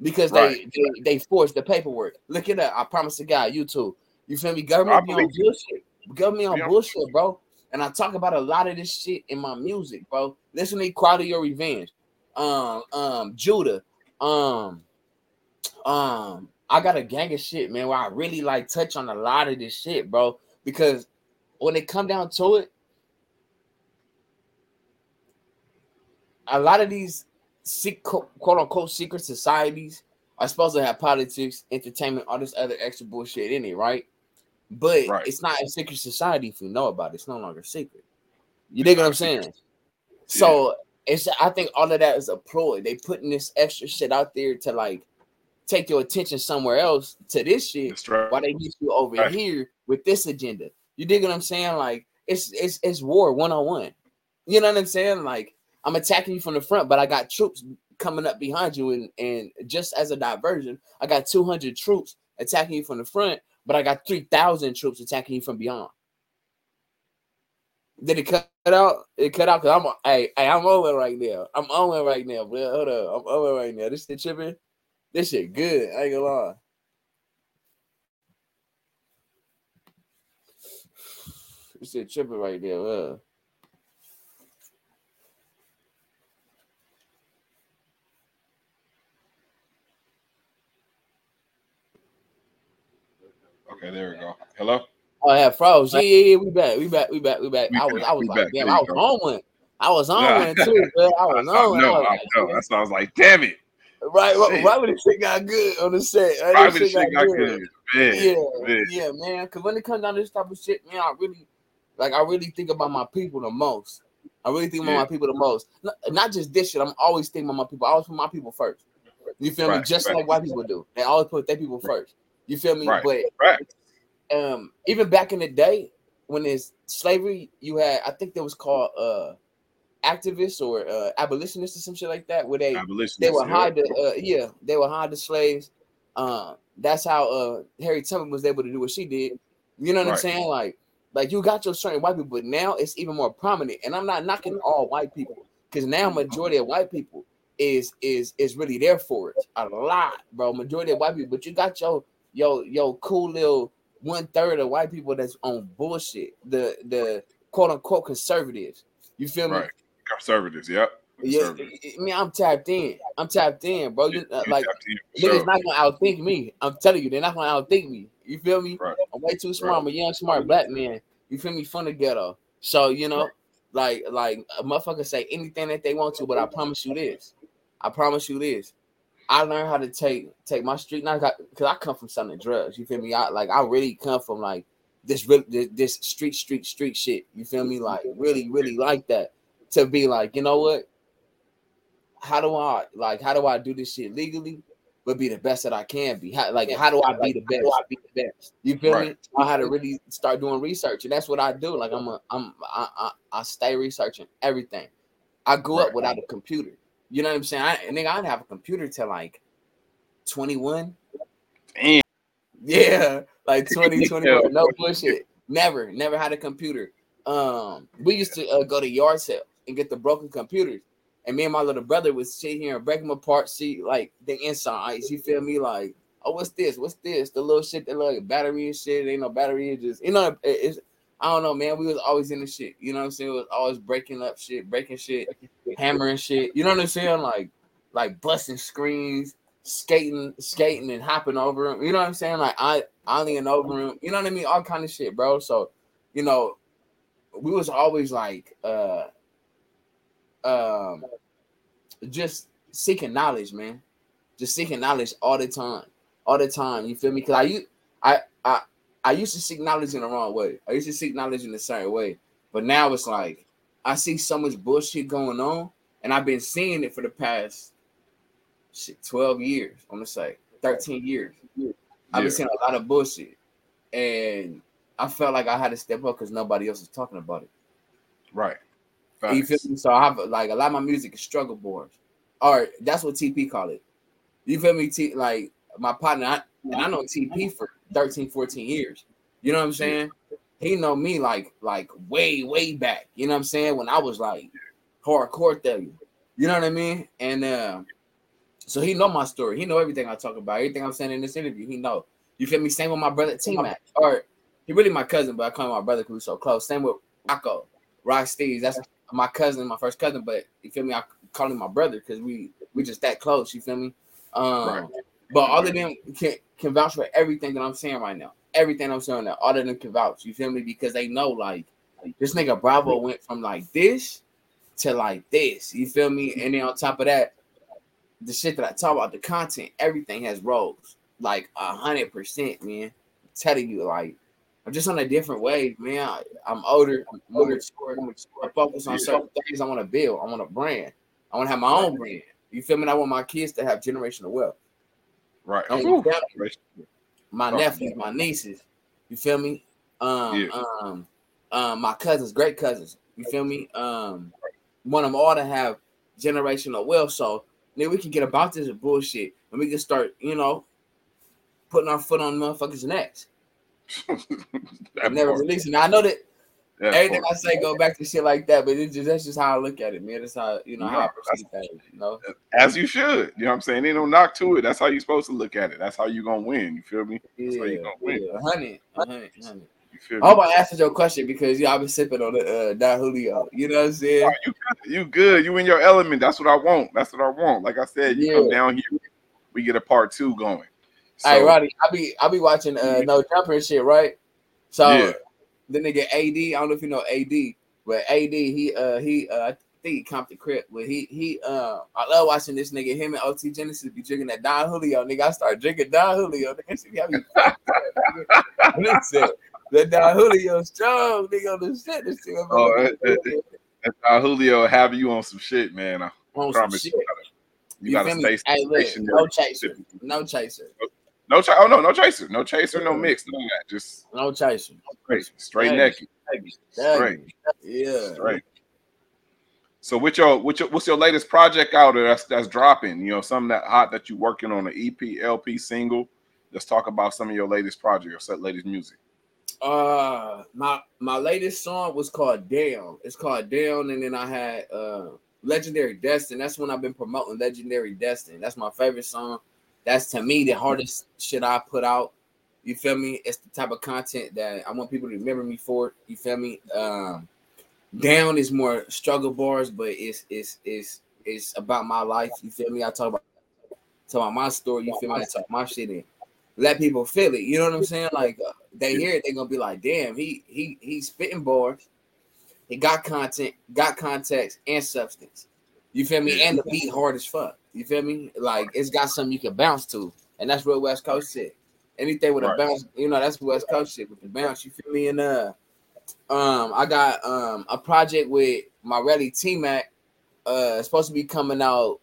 Speaker 2: because they
Speaker 1: Right.
Speaker 2: they, they forced the paperwork. Look it up. I promise to God, YouTube. You feel me? Government be on bullshit. Government on
Speaker 1: Yeah.
Speaker 2: bullshit, bro. And I talk about a lot of this shit in my music, bro. Listen to Quality Your Revenge. Um, um, Judah. Um, um, I got a gang of shit, man, where I really like touch on a lot of this shit, bro. Because when it come down to it, a lot of these quote unquote secret societies are supposed to have politics, entertainment, all this other extra bullshit in it, right? But
Speaker 1: Right.
Speaker 2: it's not a secret society if you know about it. It's no longer secret. You dig what I'm saying? So it's I think all of that is a ploy. They putting this extra shit out there to like take your attention somewhere else to this shit
Speaker 1: right.
Speaker 2: why they get you over
Speaker 1: Right.
Speaker 2: here with this agenda. You dig what I'm saying? Like it's it's it's war one on one. You know what I'm saying? Like I'm attacking you from the front, but I got troops coming up behind you, and and just as a diversion, I got 200 troops attacking you from the front, but I got 3,000 troops attacking you from beyond. Did it cut out? It cut out because I'm hey, hey I'm it right now. I'm it right now, bro. Hold up, I'm it right now. This shit tripping. This shit good. I ain't gonna lie. This shit tripping right there. huh?
Speaker 1: Okay, there we go. Hello.
Speaker 2: Oh yeah, froze. Yeah, yeah, yeah. We back. We back. We back. We back.
Speaker 1: We
Speaker 2: I was, I was like,
Speaker 1: back.
Speaker 2: damn,
Speaker 1: There
Speaker 2: I was on one. I was on
Speaker 1: Yeah.
Speaker 2: one too, bro. I was on. one. I
Speaker 1: know. I know. That's why I was like, damn it.
Speaker 2: Right, right,
Speaker 1: Shit.
Speaker 2: right when the shit got good on the set. Right,
Speaker 1: Right
Speaker 2: when
Speaker 1: when the shit got good. Man,
Speaker 2: Yeah,
Speaker 1: man.
Speaker 2: yeah, man. Because when it comes down to this type of shit, man, I really, like, I really think about my people the most. I really think about
Speaker 1: Yeah.
Speaker 2: my people the most. Not, not just this shit. I'm always thinking about my people. I always put my people first. You feel me? Just
Speaker 1: right.
Speaker 2: like white people do. They always put their people first. You feel me?
Speaker 1: Right,
Speaker 2: But
Speaker 1: right.
Speaker 2: um, even back in the day when it's slavery, you had I think that was called uh activists or uh, abolitionists or some shit like that, where they
Speaker 1: Abolitionists,
Speaker 2: they would
Speaker 1: yeah.
Speaker 2: hide the uh, yeah they would hide the slaves. Um, that's how uh Harry Tubman was able to do what she did. You know what I'm saying? Like like you got your certain white people, but now it's even more prominent. And I'm not knocking all white people because now majority of white people is is is really there for it a lot, bro. Majority of white people, but you got your your your cool little one third of white people that's on bullshit. The the quote unquote conservatives. You feel me?
Speaker 1: Right. Conservatives, yep.
Speaker 2: Yeah. I mean, I'm tapped in. I'm tapped in, bro. You, uh, like niggas
Speaker 1: sure.
Speaker 2: not gonna outthink me. I'm telling you, they're not gonna outthink me. You feel me?
Speaker 1: Right.
Speaker 2: I'm way too smart.
Speaker 1: Right.
Speaker 2: I'm a young, smart black man. You feel me? From the ghetto. So you know, like, like a motherfucker say anything that they want to, but I promise you this. I promise you this. I learned how to take take my street now because I come from selling drugs. You feel me? I like I really come from like this this, this street street street shit. You feel me? Like really really like that to be like you know what how do I like how do I do this shit legally, but be the best that I can be? How, like how do I be the best? I Be the best. You feel right. me? I had to really start doing research, and that's what I do. Like I'm a I'm I I, I stay researching everything. I grew right. up without a computer. You know what I'm saying? I nigga, I didn't have a computer till like 21.
Speaker 1: Damn.
Speaker 2: Yeah, like 20, 21. No bullshit. Never, never had a computer. Um, we used to uh, go to yard sales and get the broken computers. And me and my little brother would sit here and break them apart, see like the insides. You feel me? Like, oh, what's this? What's this? The little shit that like battery and shit. Ain't no battery. It just you know, it's I don't know, man. We was always in the shit. You know what I'm saying? It was always breaking up shit, breaking shit, hammering shit. You know what I'm saying? Like, like busting screens, skating, skating and hopping over them. You know what I'm saying? Like I ollying over them. You know what I mean? All kind of shit, bro. So, you know, we was always like uh um just seeking knowledge, man. Just seeking knowledge all the time. All the time. You feel me? Cause I I I I used to seek knowledge in the wrong way. I used to seek knowledge in a certain way. But now it's like I see so much bullshit going on, and I've been seeing it for the past shit 12 years. I'm gonna say 13 years. I've been seeing a lot of bullshit. And I felt like I had to step up because nobody else is talking about it.
Speaker 1: Right.
Speaker 2: Facts. You feel me? So I have like a lot of my music is struggle boards. Or that's what TP call it. You feel me? T- like my partner, I, and I know TP for 13, 14 years. You know what I'm saying? He know me like like way, way back. You know what I'm saying? When I was like hardcore you. You know what I mean? And uh, so he know my story. He know everything I talk about. Everything I'm saying in this interview, he know. You feel me? Same with my brother T Mac. Or he really my cousin, but I call him my brother because we're so close. Same with Rocco, Rock Steves. That's my cousin, my first cousin. But you feel me? I call him my brother because we we just that close. You feel me? Um, right. But all of them can can vouch for everything that I'm saying right now. Everything I'm saying now, all of them can vouch. You feel me? Because they know like this nigga Bravo went from like this to like this. You feel me? And then on top of that, the shit that I talk about, the content, everything has roles. Like a hundred percent, man. I'm telling you, like I'm just on a different wave, man. I, am older, I'm older, I focus on certain things I want to build. I want a brand. I want to have my own brand. You feel me? I want my kids to have generational wealth.
Speaker 1: Right.
Speaker 2: My nephews, my nieces. You feel me? Um, yeah. um, um, my cousins, great cousins. You feel me? Um, want them all to have generational wealth. So then we can get about this bullshit and we can start, you know, putting our foot on motherfuckers' necks. Never releasing. I know that that everything part. I say go back to shit like that, but it's just that's just how I look at it, man. That's how you know yeah, how I perceive things, you know.
Speaker 1: As you should, you know what I'm saying? Ain't no knock to it. That's how you're supposed to look at it. That's how you gonna win. You feel me? That's
Speaker 2: yeah, how you gonna win. Yeah, honey, honey, honey. I hope I answered your question because I've been sipping on the uh, Don Julio. You know what I'm saying? Oh,
Speaker 1: you, good. you good. You in your element. That's what I want. That's what I want. Like I said, you yeah. come down here, we get a part two going.
Speaker 2: So, hey, Roddy, I be I be watching uh, No Jumper and shit, right? So yeah. the nigga AD, I don't know if you know AD, but AD he uh he uh I think he comped the crib, but he he uh I love watching this nigga him and OT Genasis be drinking that Don Julio. Nigga, I start drinking Don Julio. Nigga, how Listen, that Don Julio strong, nigga on the shit. This thing oh,
Speaker 1: that, that, that Don Julio have you on some shit, man. I on promise you. Gotta, you, you gotta stay hey, look,
Speaker 2: no chaser, no chaser.
Speaker 1: No, oh no, no chaser, no chaser, no mix, no that. Just
Speaker 2: no chaser,
Speaker 1: straight, straight naked, straight,
Speaker 2: yeah,
Speaker 1: straight. So, with your, with your, what's your latest project out there that's that's dropping? You know, something that hot that you working on an EP, LP, single. Let's talk about some of your latest project or set latest music.
Speaker 2: Uh, my my latest song was called Down. It's called Down, and then I had uh Legendary Destin. That's when I've been promoting Legendary Destin. That's my favorite song that's to me the hardest shit I put out. You feel me? It's the type of content that I want people to remember me for. You feel me? Um, down is more struggle bars, but it's it's it's it's about my life. You feel me? I talk about talk about my story. You feel me? I talk my shit and let people feel it. You know what I'm saying? Like uh, they hear it, they gonna be like, "Damn, he he he's spitting bars. He got content, got context and substance. You feel me? And the beat hard as fuck. You feel me? Like it's got something you can bounce to, and that's real West Coast shit. Anything with right. a bounce, you know, that's West Coast shit with the bounce. You feel me? And uh, um, I got um a project with my ready T Mac. Uh, it's supposed to be coming out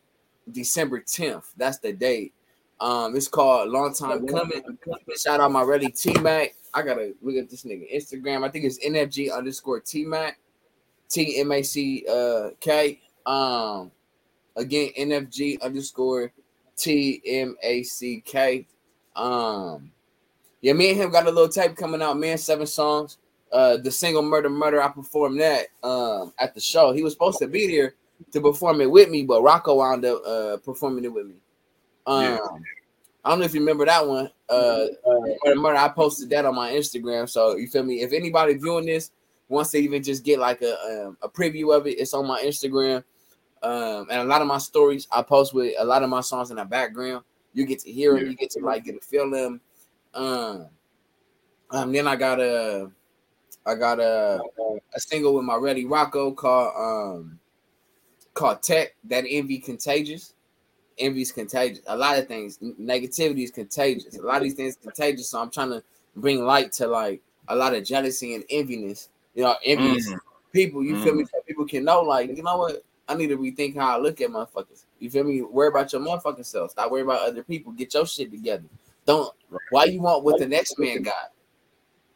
Speaker 2: December 10th. That's the date. Um, it's called Long Time Coming. Shout out my ready T Mac. I gotta look at this nigga Instagram. I think it's NFG underscore T Mac. T M A C uh K. Um again NFG underscore T M A C K. Um yeah, me and him got a little tape coming out, man. Seven songs. Uh the single Murder Murder. I performed that um at the show. He was supposed to be there to perform it with me, but Rocco wound up uh performing it with me. Um
Speaker 1: Yeah.
Speaker 2: I don't know if you remember that one. Uh, Murder Murder. I posted that on my Instagram. So you feel me? If anybody viewing this wants to even just get like a um, a preview of it, it's on my Instagram. Um, and a lot of my stories I post with a lot of my songs in the background. You get to hear them.
Speaker 1: Yeah.
Speaker 2: You get to like get to feel them. Um, um, then I got a, I got a a single with my Ready Rocco called um called Tech. That envy contagious. Envy is contagious. A lot of things. Negativity is contagious. A lot of these things contagious. So I'm trying to bring light to like a lot of jealousy and enviness. You know, envious
Speaker 1: Mhm.
Speaker 2: people. You feel me? So people can know, like, you know what? I need to rethink how I look at motherfuckers. You feel me? Worry about your motherfucking self. Stop worrying about other people. Get your shit together. Don't.
Speaker 1: Right.
Speaker 2: Why you want what the next man got?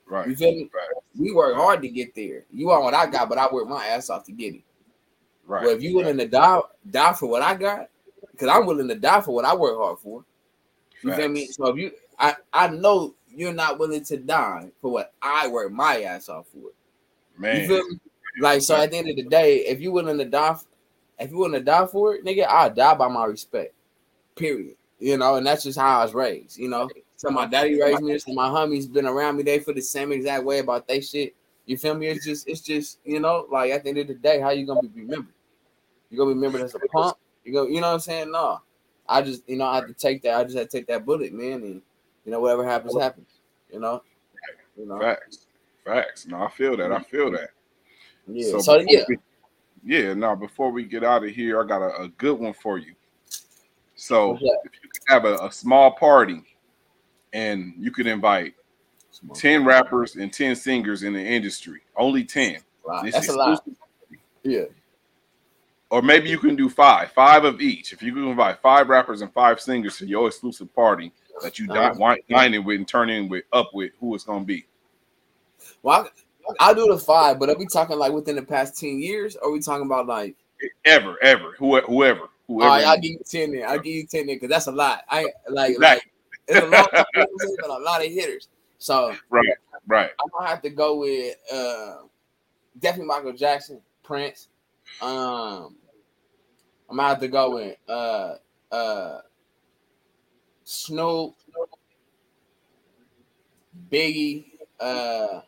Speaker 1: Right.
Speaker 2: You feel me?
Speaker 1: Right.
Speaker 2: We work hard to get there. You want what I got, but I work my ass off to get it.
Speaker 1: Right.
Speaker 2: Well, if you willing to die, die for what I got, because I'm willing to die for what I work hard for. You feel me? So if you, I, I know you're not willing to die for what I work my ass off for.
Speaker 1: Man.
Speaker 2: You feel me? Like so, at the end of the day, if you willing to die, if you want to die for it, nigga, I'll die by my respect. Period. You know, and that's just how I was raised. You know, so my daddy raised me. So my homies been around me. They feel the same exact way about they shit. You feel me? It's just, it's just, you know, like at the end of the day, how you gonna be remembered? You gonna be remembered as a punk? You go, you know what I'm saying? No, I just, you know, I have to take that. I just had to take that bullet, man, and you know, whatever happens, happens. You know, you know,
Speaker 1: Facts. Facts. No, I feel that. I feel that.
Speaker 2: yeah. So,
Speaker 1: before
Speaker 2: yeah,
Speaker 1: we- yeah. Now, before we get out of here, I got a, a good one for you. So, if you could have a, a small party and you could invite 10 rappers and 10 singers in the industry, only 10.
Speaker 2: Wow,
Speaker 1: This
Speaker 2: that's a lot. Yeah.
Speaker 1: Or maybe you can do five, five of each. If you can invite five rappers and five singers to your exclusive party that you
Speaker 2: Uh-huh.
Speaker 1: dine, wine, dining with and turn in with up with, who it's gonna be?
Speaker 2: Well, I, I'll do the five, but are we talking like within the past 10 years? Or are we talking about like,
Speaker 1: Ever, ever, whoever, whoever, whoever.
Speaker 2: right, I'll give you 10 there. I'll give you 10 there because that's a lot. I like,
Speaker 1: Exactly.
Speaker 2: like, it's a lot, it's a lot of hitters. So
Speaker 1: right, right.
Speaker 2: I'm gonna have to go with uh definitely Michael Jackson, Prince. Um, I'm gonna have to go with uh uh Snoop, Biggie. Uh,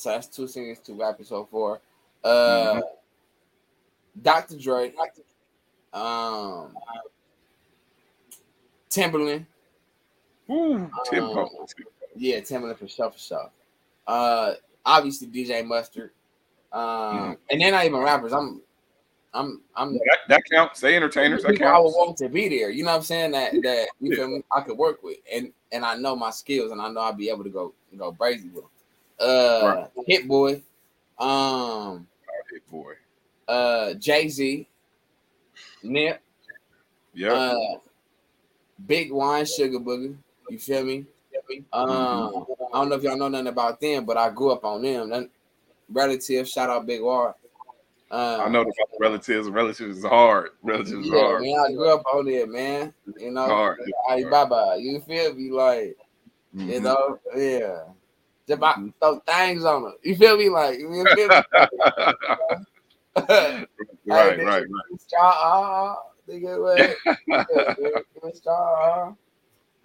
Speaker 2: so that's two singers, two rappers so far. Uh, Dr. Dre, um, Timbaland.
Speaker 1: Ooh, tempo.
Speaker 2: Um, Yeah, Timbaland for sure, for sure. Uh, obviously DJ Mustard. Um,
Speaker 1: Mhm.
Speaker 2: and they're not even rappers. I'm, I'm, I'm.
Speaker 1: that, that counts. Say entertainers. That
Speaker 2: people I would want to be there. You know what I'm saying? That that you
Speaker 1: Yeah.
Speaker 2: feel me? I could work with, and and I know my skills, and I know I'll be able to go go crazy with them. Uh, Hit Boy, um,
Speaker 1: Hit boy.
Speaker 2: uh, Jay Z, Nip,
Speaker 1: yeah,
Speaker 2: uh, Big Wine, Sugar Booger. You feel me? Um, I don't know if y'all know nothing about them, but I grew up on them. That relative, shout out Big War. Uh,
Speaker 1: I know the relatives. Relatives is hard. Relatives
Speaker 2: Yeah,
Speaker 1: hard.
Speaker 2: man, I grew up on it, man. You know,
Speaker 1: Hard.
Speaker 2: Alibaba. You feel me? Like, you
Speaker 1: Mhm.
Speaker 2: know, yeah. Just about throw things on it. You feel me? Like, you feel me?
Speaker 1: right, right, right.
Speaker 2: Straw, nigga, what? Yeah.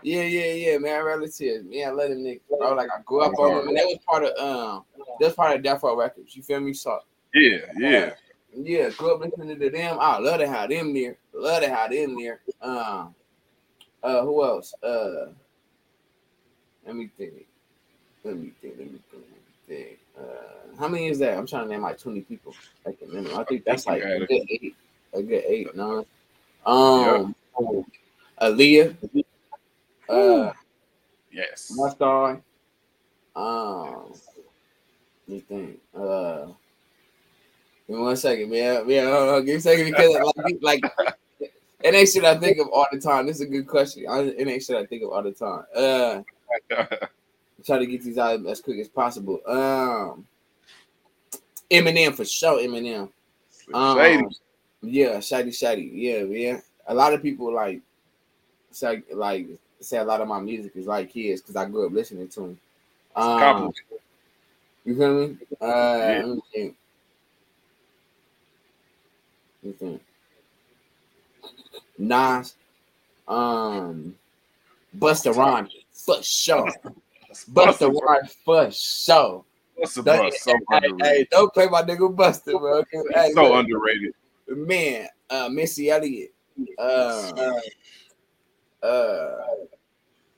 Speaker 2: Yeah, yeah, yeah, man. Relatives, man. Let them niggas, bro. Like I grew up on them, and that was part of um, that was part of Death Row Records. You feel me? So
Speaker 1: Yeah, yeah.
Speaker 2: yeah, grew up listening to them. I love to have them there. Love to have them there. Um, uh, who else? Uh, let me think. Let me think. Let me think. Let me think. Uh, how many is that? I'm trying to name like 20 people. Like a minimum. I think that's like a good eight. A good eight, nine. Um, Aaliyah. Uh,
Speaker 1: Yes.
Speaker 2: Mustard. Um, let me think. Uh, Give me one second, man. Yeah, hold on. Give me a second because like, like it ain't shit I think of all the time. This is a good question. I, it ain't shit I think of all the time. Uh, try to get these out as quick as possible. Um, Eminem for sure. Eminem. Um, shady. Yeah, shady, shady. Yeah, yeah. A lot of people like say like say a lot of my music is like his because I grew up listening to him. Um, you feel me? Uh, yeah. let me think. Let me think. Nas, um, Busta Rhymes for sure. Busta Rhymes for sure.
Speaker 1: What's the bus? So
Speaker 2: hey, hey, don't play my nigga Busta, bro.
Speaker 1: Hey, so look, underrated.
Speaker 2: Man, uh, Missy Elliott. Uh, uh,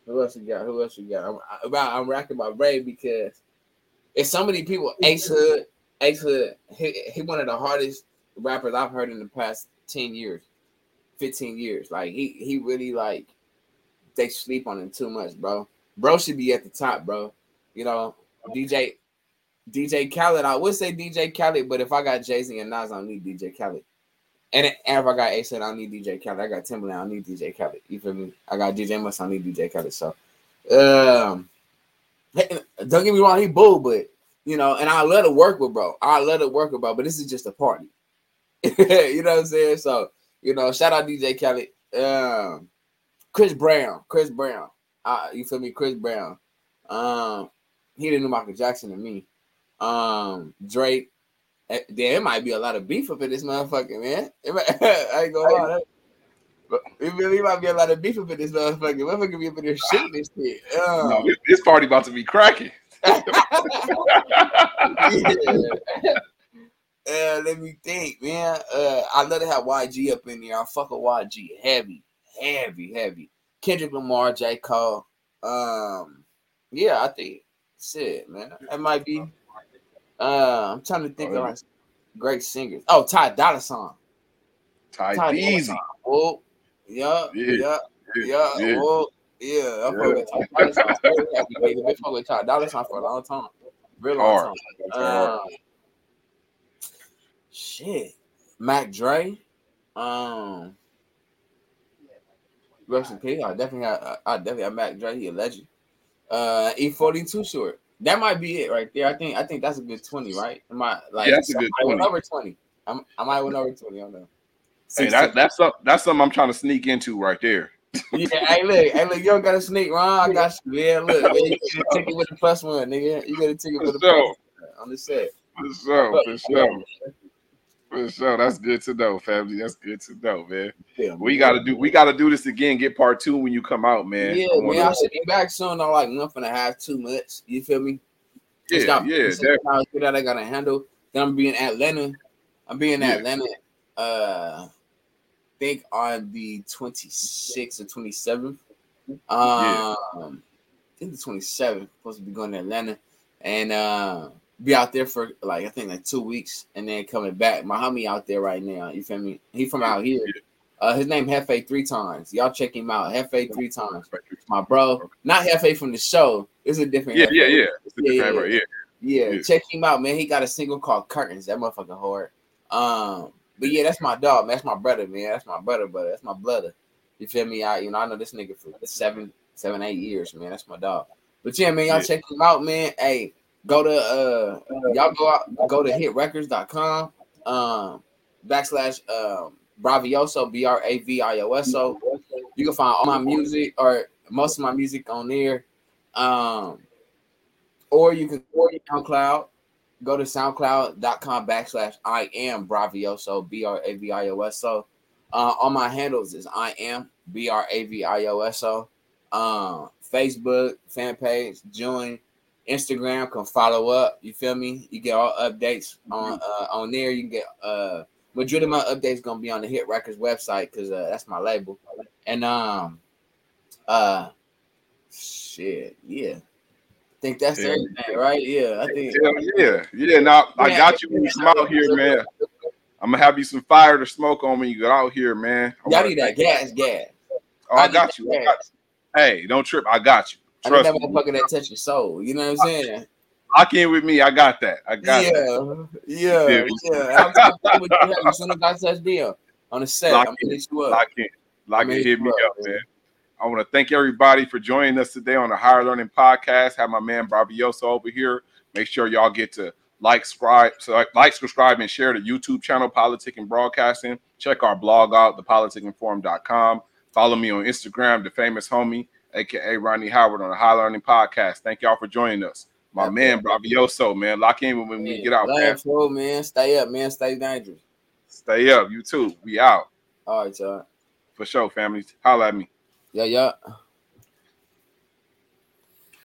Speaker 2: who else we got? Who else we got? I'm, I'm, I'm racking my brain because it's so many people. Ace Hood, Ace Hood, he, he one of the hardest rappers I've heard in the past 10 years, 15 years. Like he he really like they sleep on him too much, bro. Bro should be at the top, bro. You know, DJ DJ Khaled, I would say DJ Khaled, but if I got Jay Z and Nas, I don't need DJ Khaled. And, if I got Ace, I don't need DJ Khaled. I got Timbaland, I don't need DJ Khaled. You feel me? I got DJ Must, I need DJ Khaled. So, um, don't get me wrong, he bull, but you know, and I let it work with bro. I let it work with bro, but this is just a party. you know what I'm saying? So, you know, shout out DJ Khaled. Um, Chris Brown, Chris Brown. Uh, you feel me? Chris Brown. Um, he didn't know Michael Jackson to me um Drake. Eh, there might be a lot of beef up in this motherfucker, man. Might, I ain't gonna lie. But it really might be a lot of beef up in this motherfucker. Motherfucker be up in there shooting this shit. Um,
Speaker 1: no, this party about to be cracking. yeah.
Speaker 2: Uh, let me think, man. Uh, I love to have YG up in there. I fuck with YG heavy, heavy, heavy. Kendrick Lamar, J. Cole. Um, yeah, I think shit, man. That might be uh, I'm trying to think oh, of like great singers. Oh, Ty Dolla Sign.
Speaker 1: Ty, Ty Easy.
Speaker 2: Oh, yeah, yeah, yeah, yeah. yeah. Oh, yeah. I yeah. with Ty Dolla Sign. Been fucking with Ty Dolla Sign for a long time. Real long Hard. time. Uh, shit. Mac Dre. Um. Rest in peace. I definitely got. I definitely got Mac Dre. He a legend. Uh, E42 short. That might be it right there. I think I think that's a good 20, right? Am I like
Speaker 1: yeah, that's a good 20.
Speaker 2: I went over 20. I'm, I might win over 20 on that.
Speaker 1: Hey, that, that's something that's something I'm trying to sneak into right there.
Speaker 2: yeah, hey, look, hey, look, you don't got to sneak, Ron. I got you, man. Look, man, you get a ticket with the plus one, nigga. You get a ticket with the plus one on the set.
Speaker 1: For sure, for sure. For sure, that's good to know, family. That's good to know, man. Yeah, we gotta do we gotta do this again. Get part two when you come out, man.
Speaker 2: Yeah, I man. I should be back soon. I'm like nothing and a half, two months. You feel me?
Speaker 1: Yeah, got, yeah.
Speaker 2: That I gotta handle. Then I'm being Atlanta. I'm being yeah. Atlanta. Uh, think on the 26th or 27th. Um, yeah. I think the 27th. Supposed to be going to Atlanta and uh be out there for like I think like two weeks and then coming back. My homie out there right now. You feel me? He from out here. Uh, his name Hefe three times. Y'all check him out. Hefe three times. My bro, not Hefe from the show. It's a different.
Speaker 1: Yeah, yeah, yeah. Yeah, yeah. Right, yeah.
Speaker 2: yeah, yeah. Check him out, man. He got a single called Curtains. That motherfucker hard. Um, but yeah, that's my dog. Man. That's my brother, man. That's my brother, brother. That's my brother. You feel me? I, you know, I know this nigga for seven, seven, eight years, man. That's my dog. But yeah, man, y'all yeah. check him out, man. Hey, go to uh y'all go out go to hitrecords.com um backslash um bravioso b-r-a-v-i-o-s-o you can find all my music or most of my music on there. Um or you can go to soundcloud go to soundcloud.com backslash i am bravioso b-r-a-v-i-o-s-o uh all my handles is i am b-r-a-v-i-o-s-o um facebook fan page join Instagram, come follow up. You feel me? You get all updates on uh, on there. You can get uh majority of my updates gonna be on the Hit Records website because uh, that's my label. And um uh shit, yeah. I think that's yeah. everything, right? Yeah, I think.
Speaker 1: Yeah, yeah. Now I got you when you come out here, man. I'm gonna have you some fire to smoke on when you get out here, man.
Speaker 2: Y'all need that gas, gas.
Speaker 1: Oh, I, I got you. I got you. Hey, don't trip. I got you.
Speaker 2: Trust I need that motherfucker that touch your soul. You know what I'm saying?
Speaker 1: lock in with me. I got that. I got
Speaker 2: yeah,
Speaker 1: that.
Speaker 2: yeah,
Speaker 1: Yeah.
Speaker 2: yeah. I'm talking with you as soon as I touch deal on the set.
Speaker 1: Lock
Speaker 2: I'm
Speaker 1: in.
Speaker 2: hit you up.
Speaker 1: Lock in. Lock in.
Speaker 2: hit
Speaker 1: Hit me
Speaker 2: up, man.
Speaker 1: man. I want to thank everybody for joining us today on the Higher Learning Podcast. Have my man Bravioso over here. Make sure y'all get to like, subscribe, so like, subscribe, and share the YouTube channel, Politic and Broadcasting. Check our blog out, thepoliticandforum.com. Follow me on Instagram, the famous homie, aka Ronnie Howard on the High Learning Podcast. Thank y'all for joining us. My man Bravioso, man. Lock in when we get out, man.
Speaker 2: bro, man. Stay up, man. Stay dangerous.
Speaker 1: Stay up. You too. We out.
Speaker 2: All right, y'all.
Speaker 1: For sure, family. Holla at me.
Speaker 2: Yeah, yeah.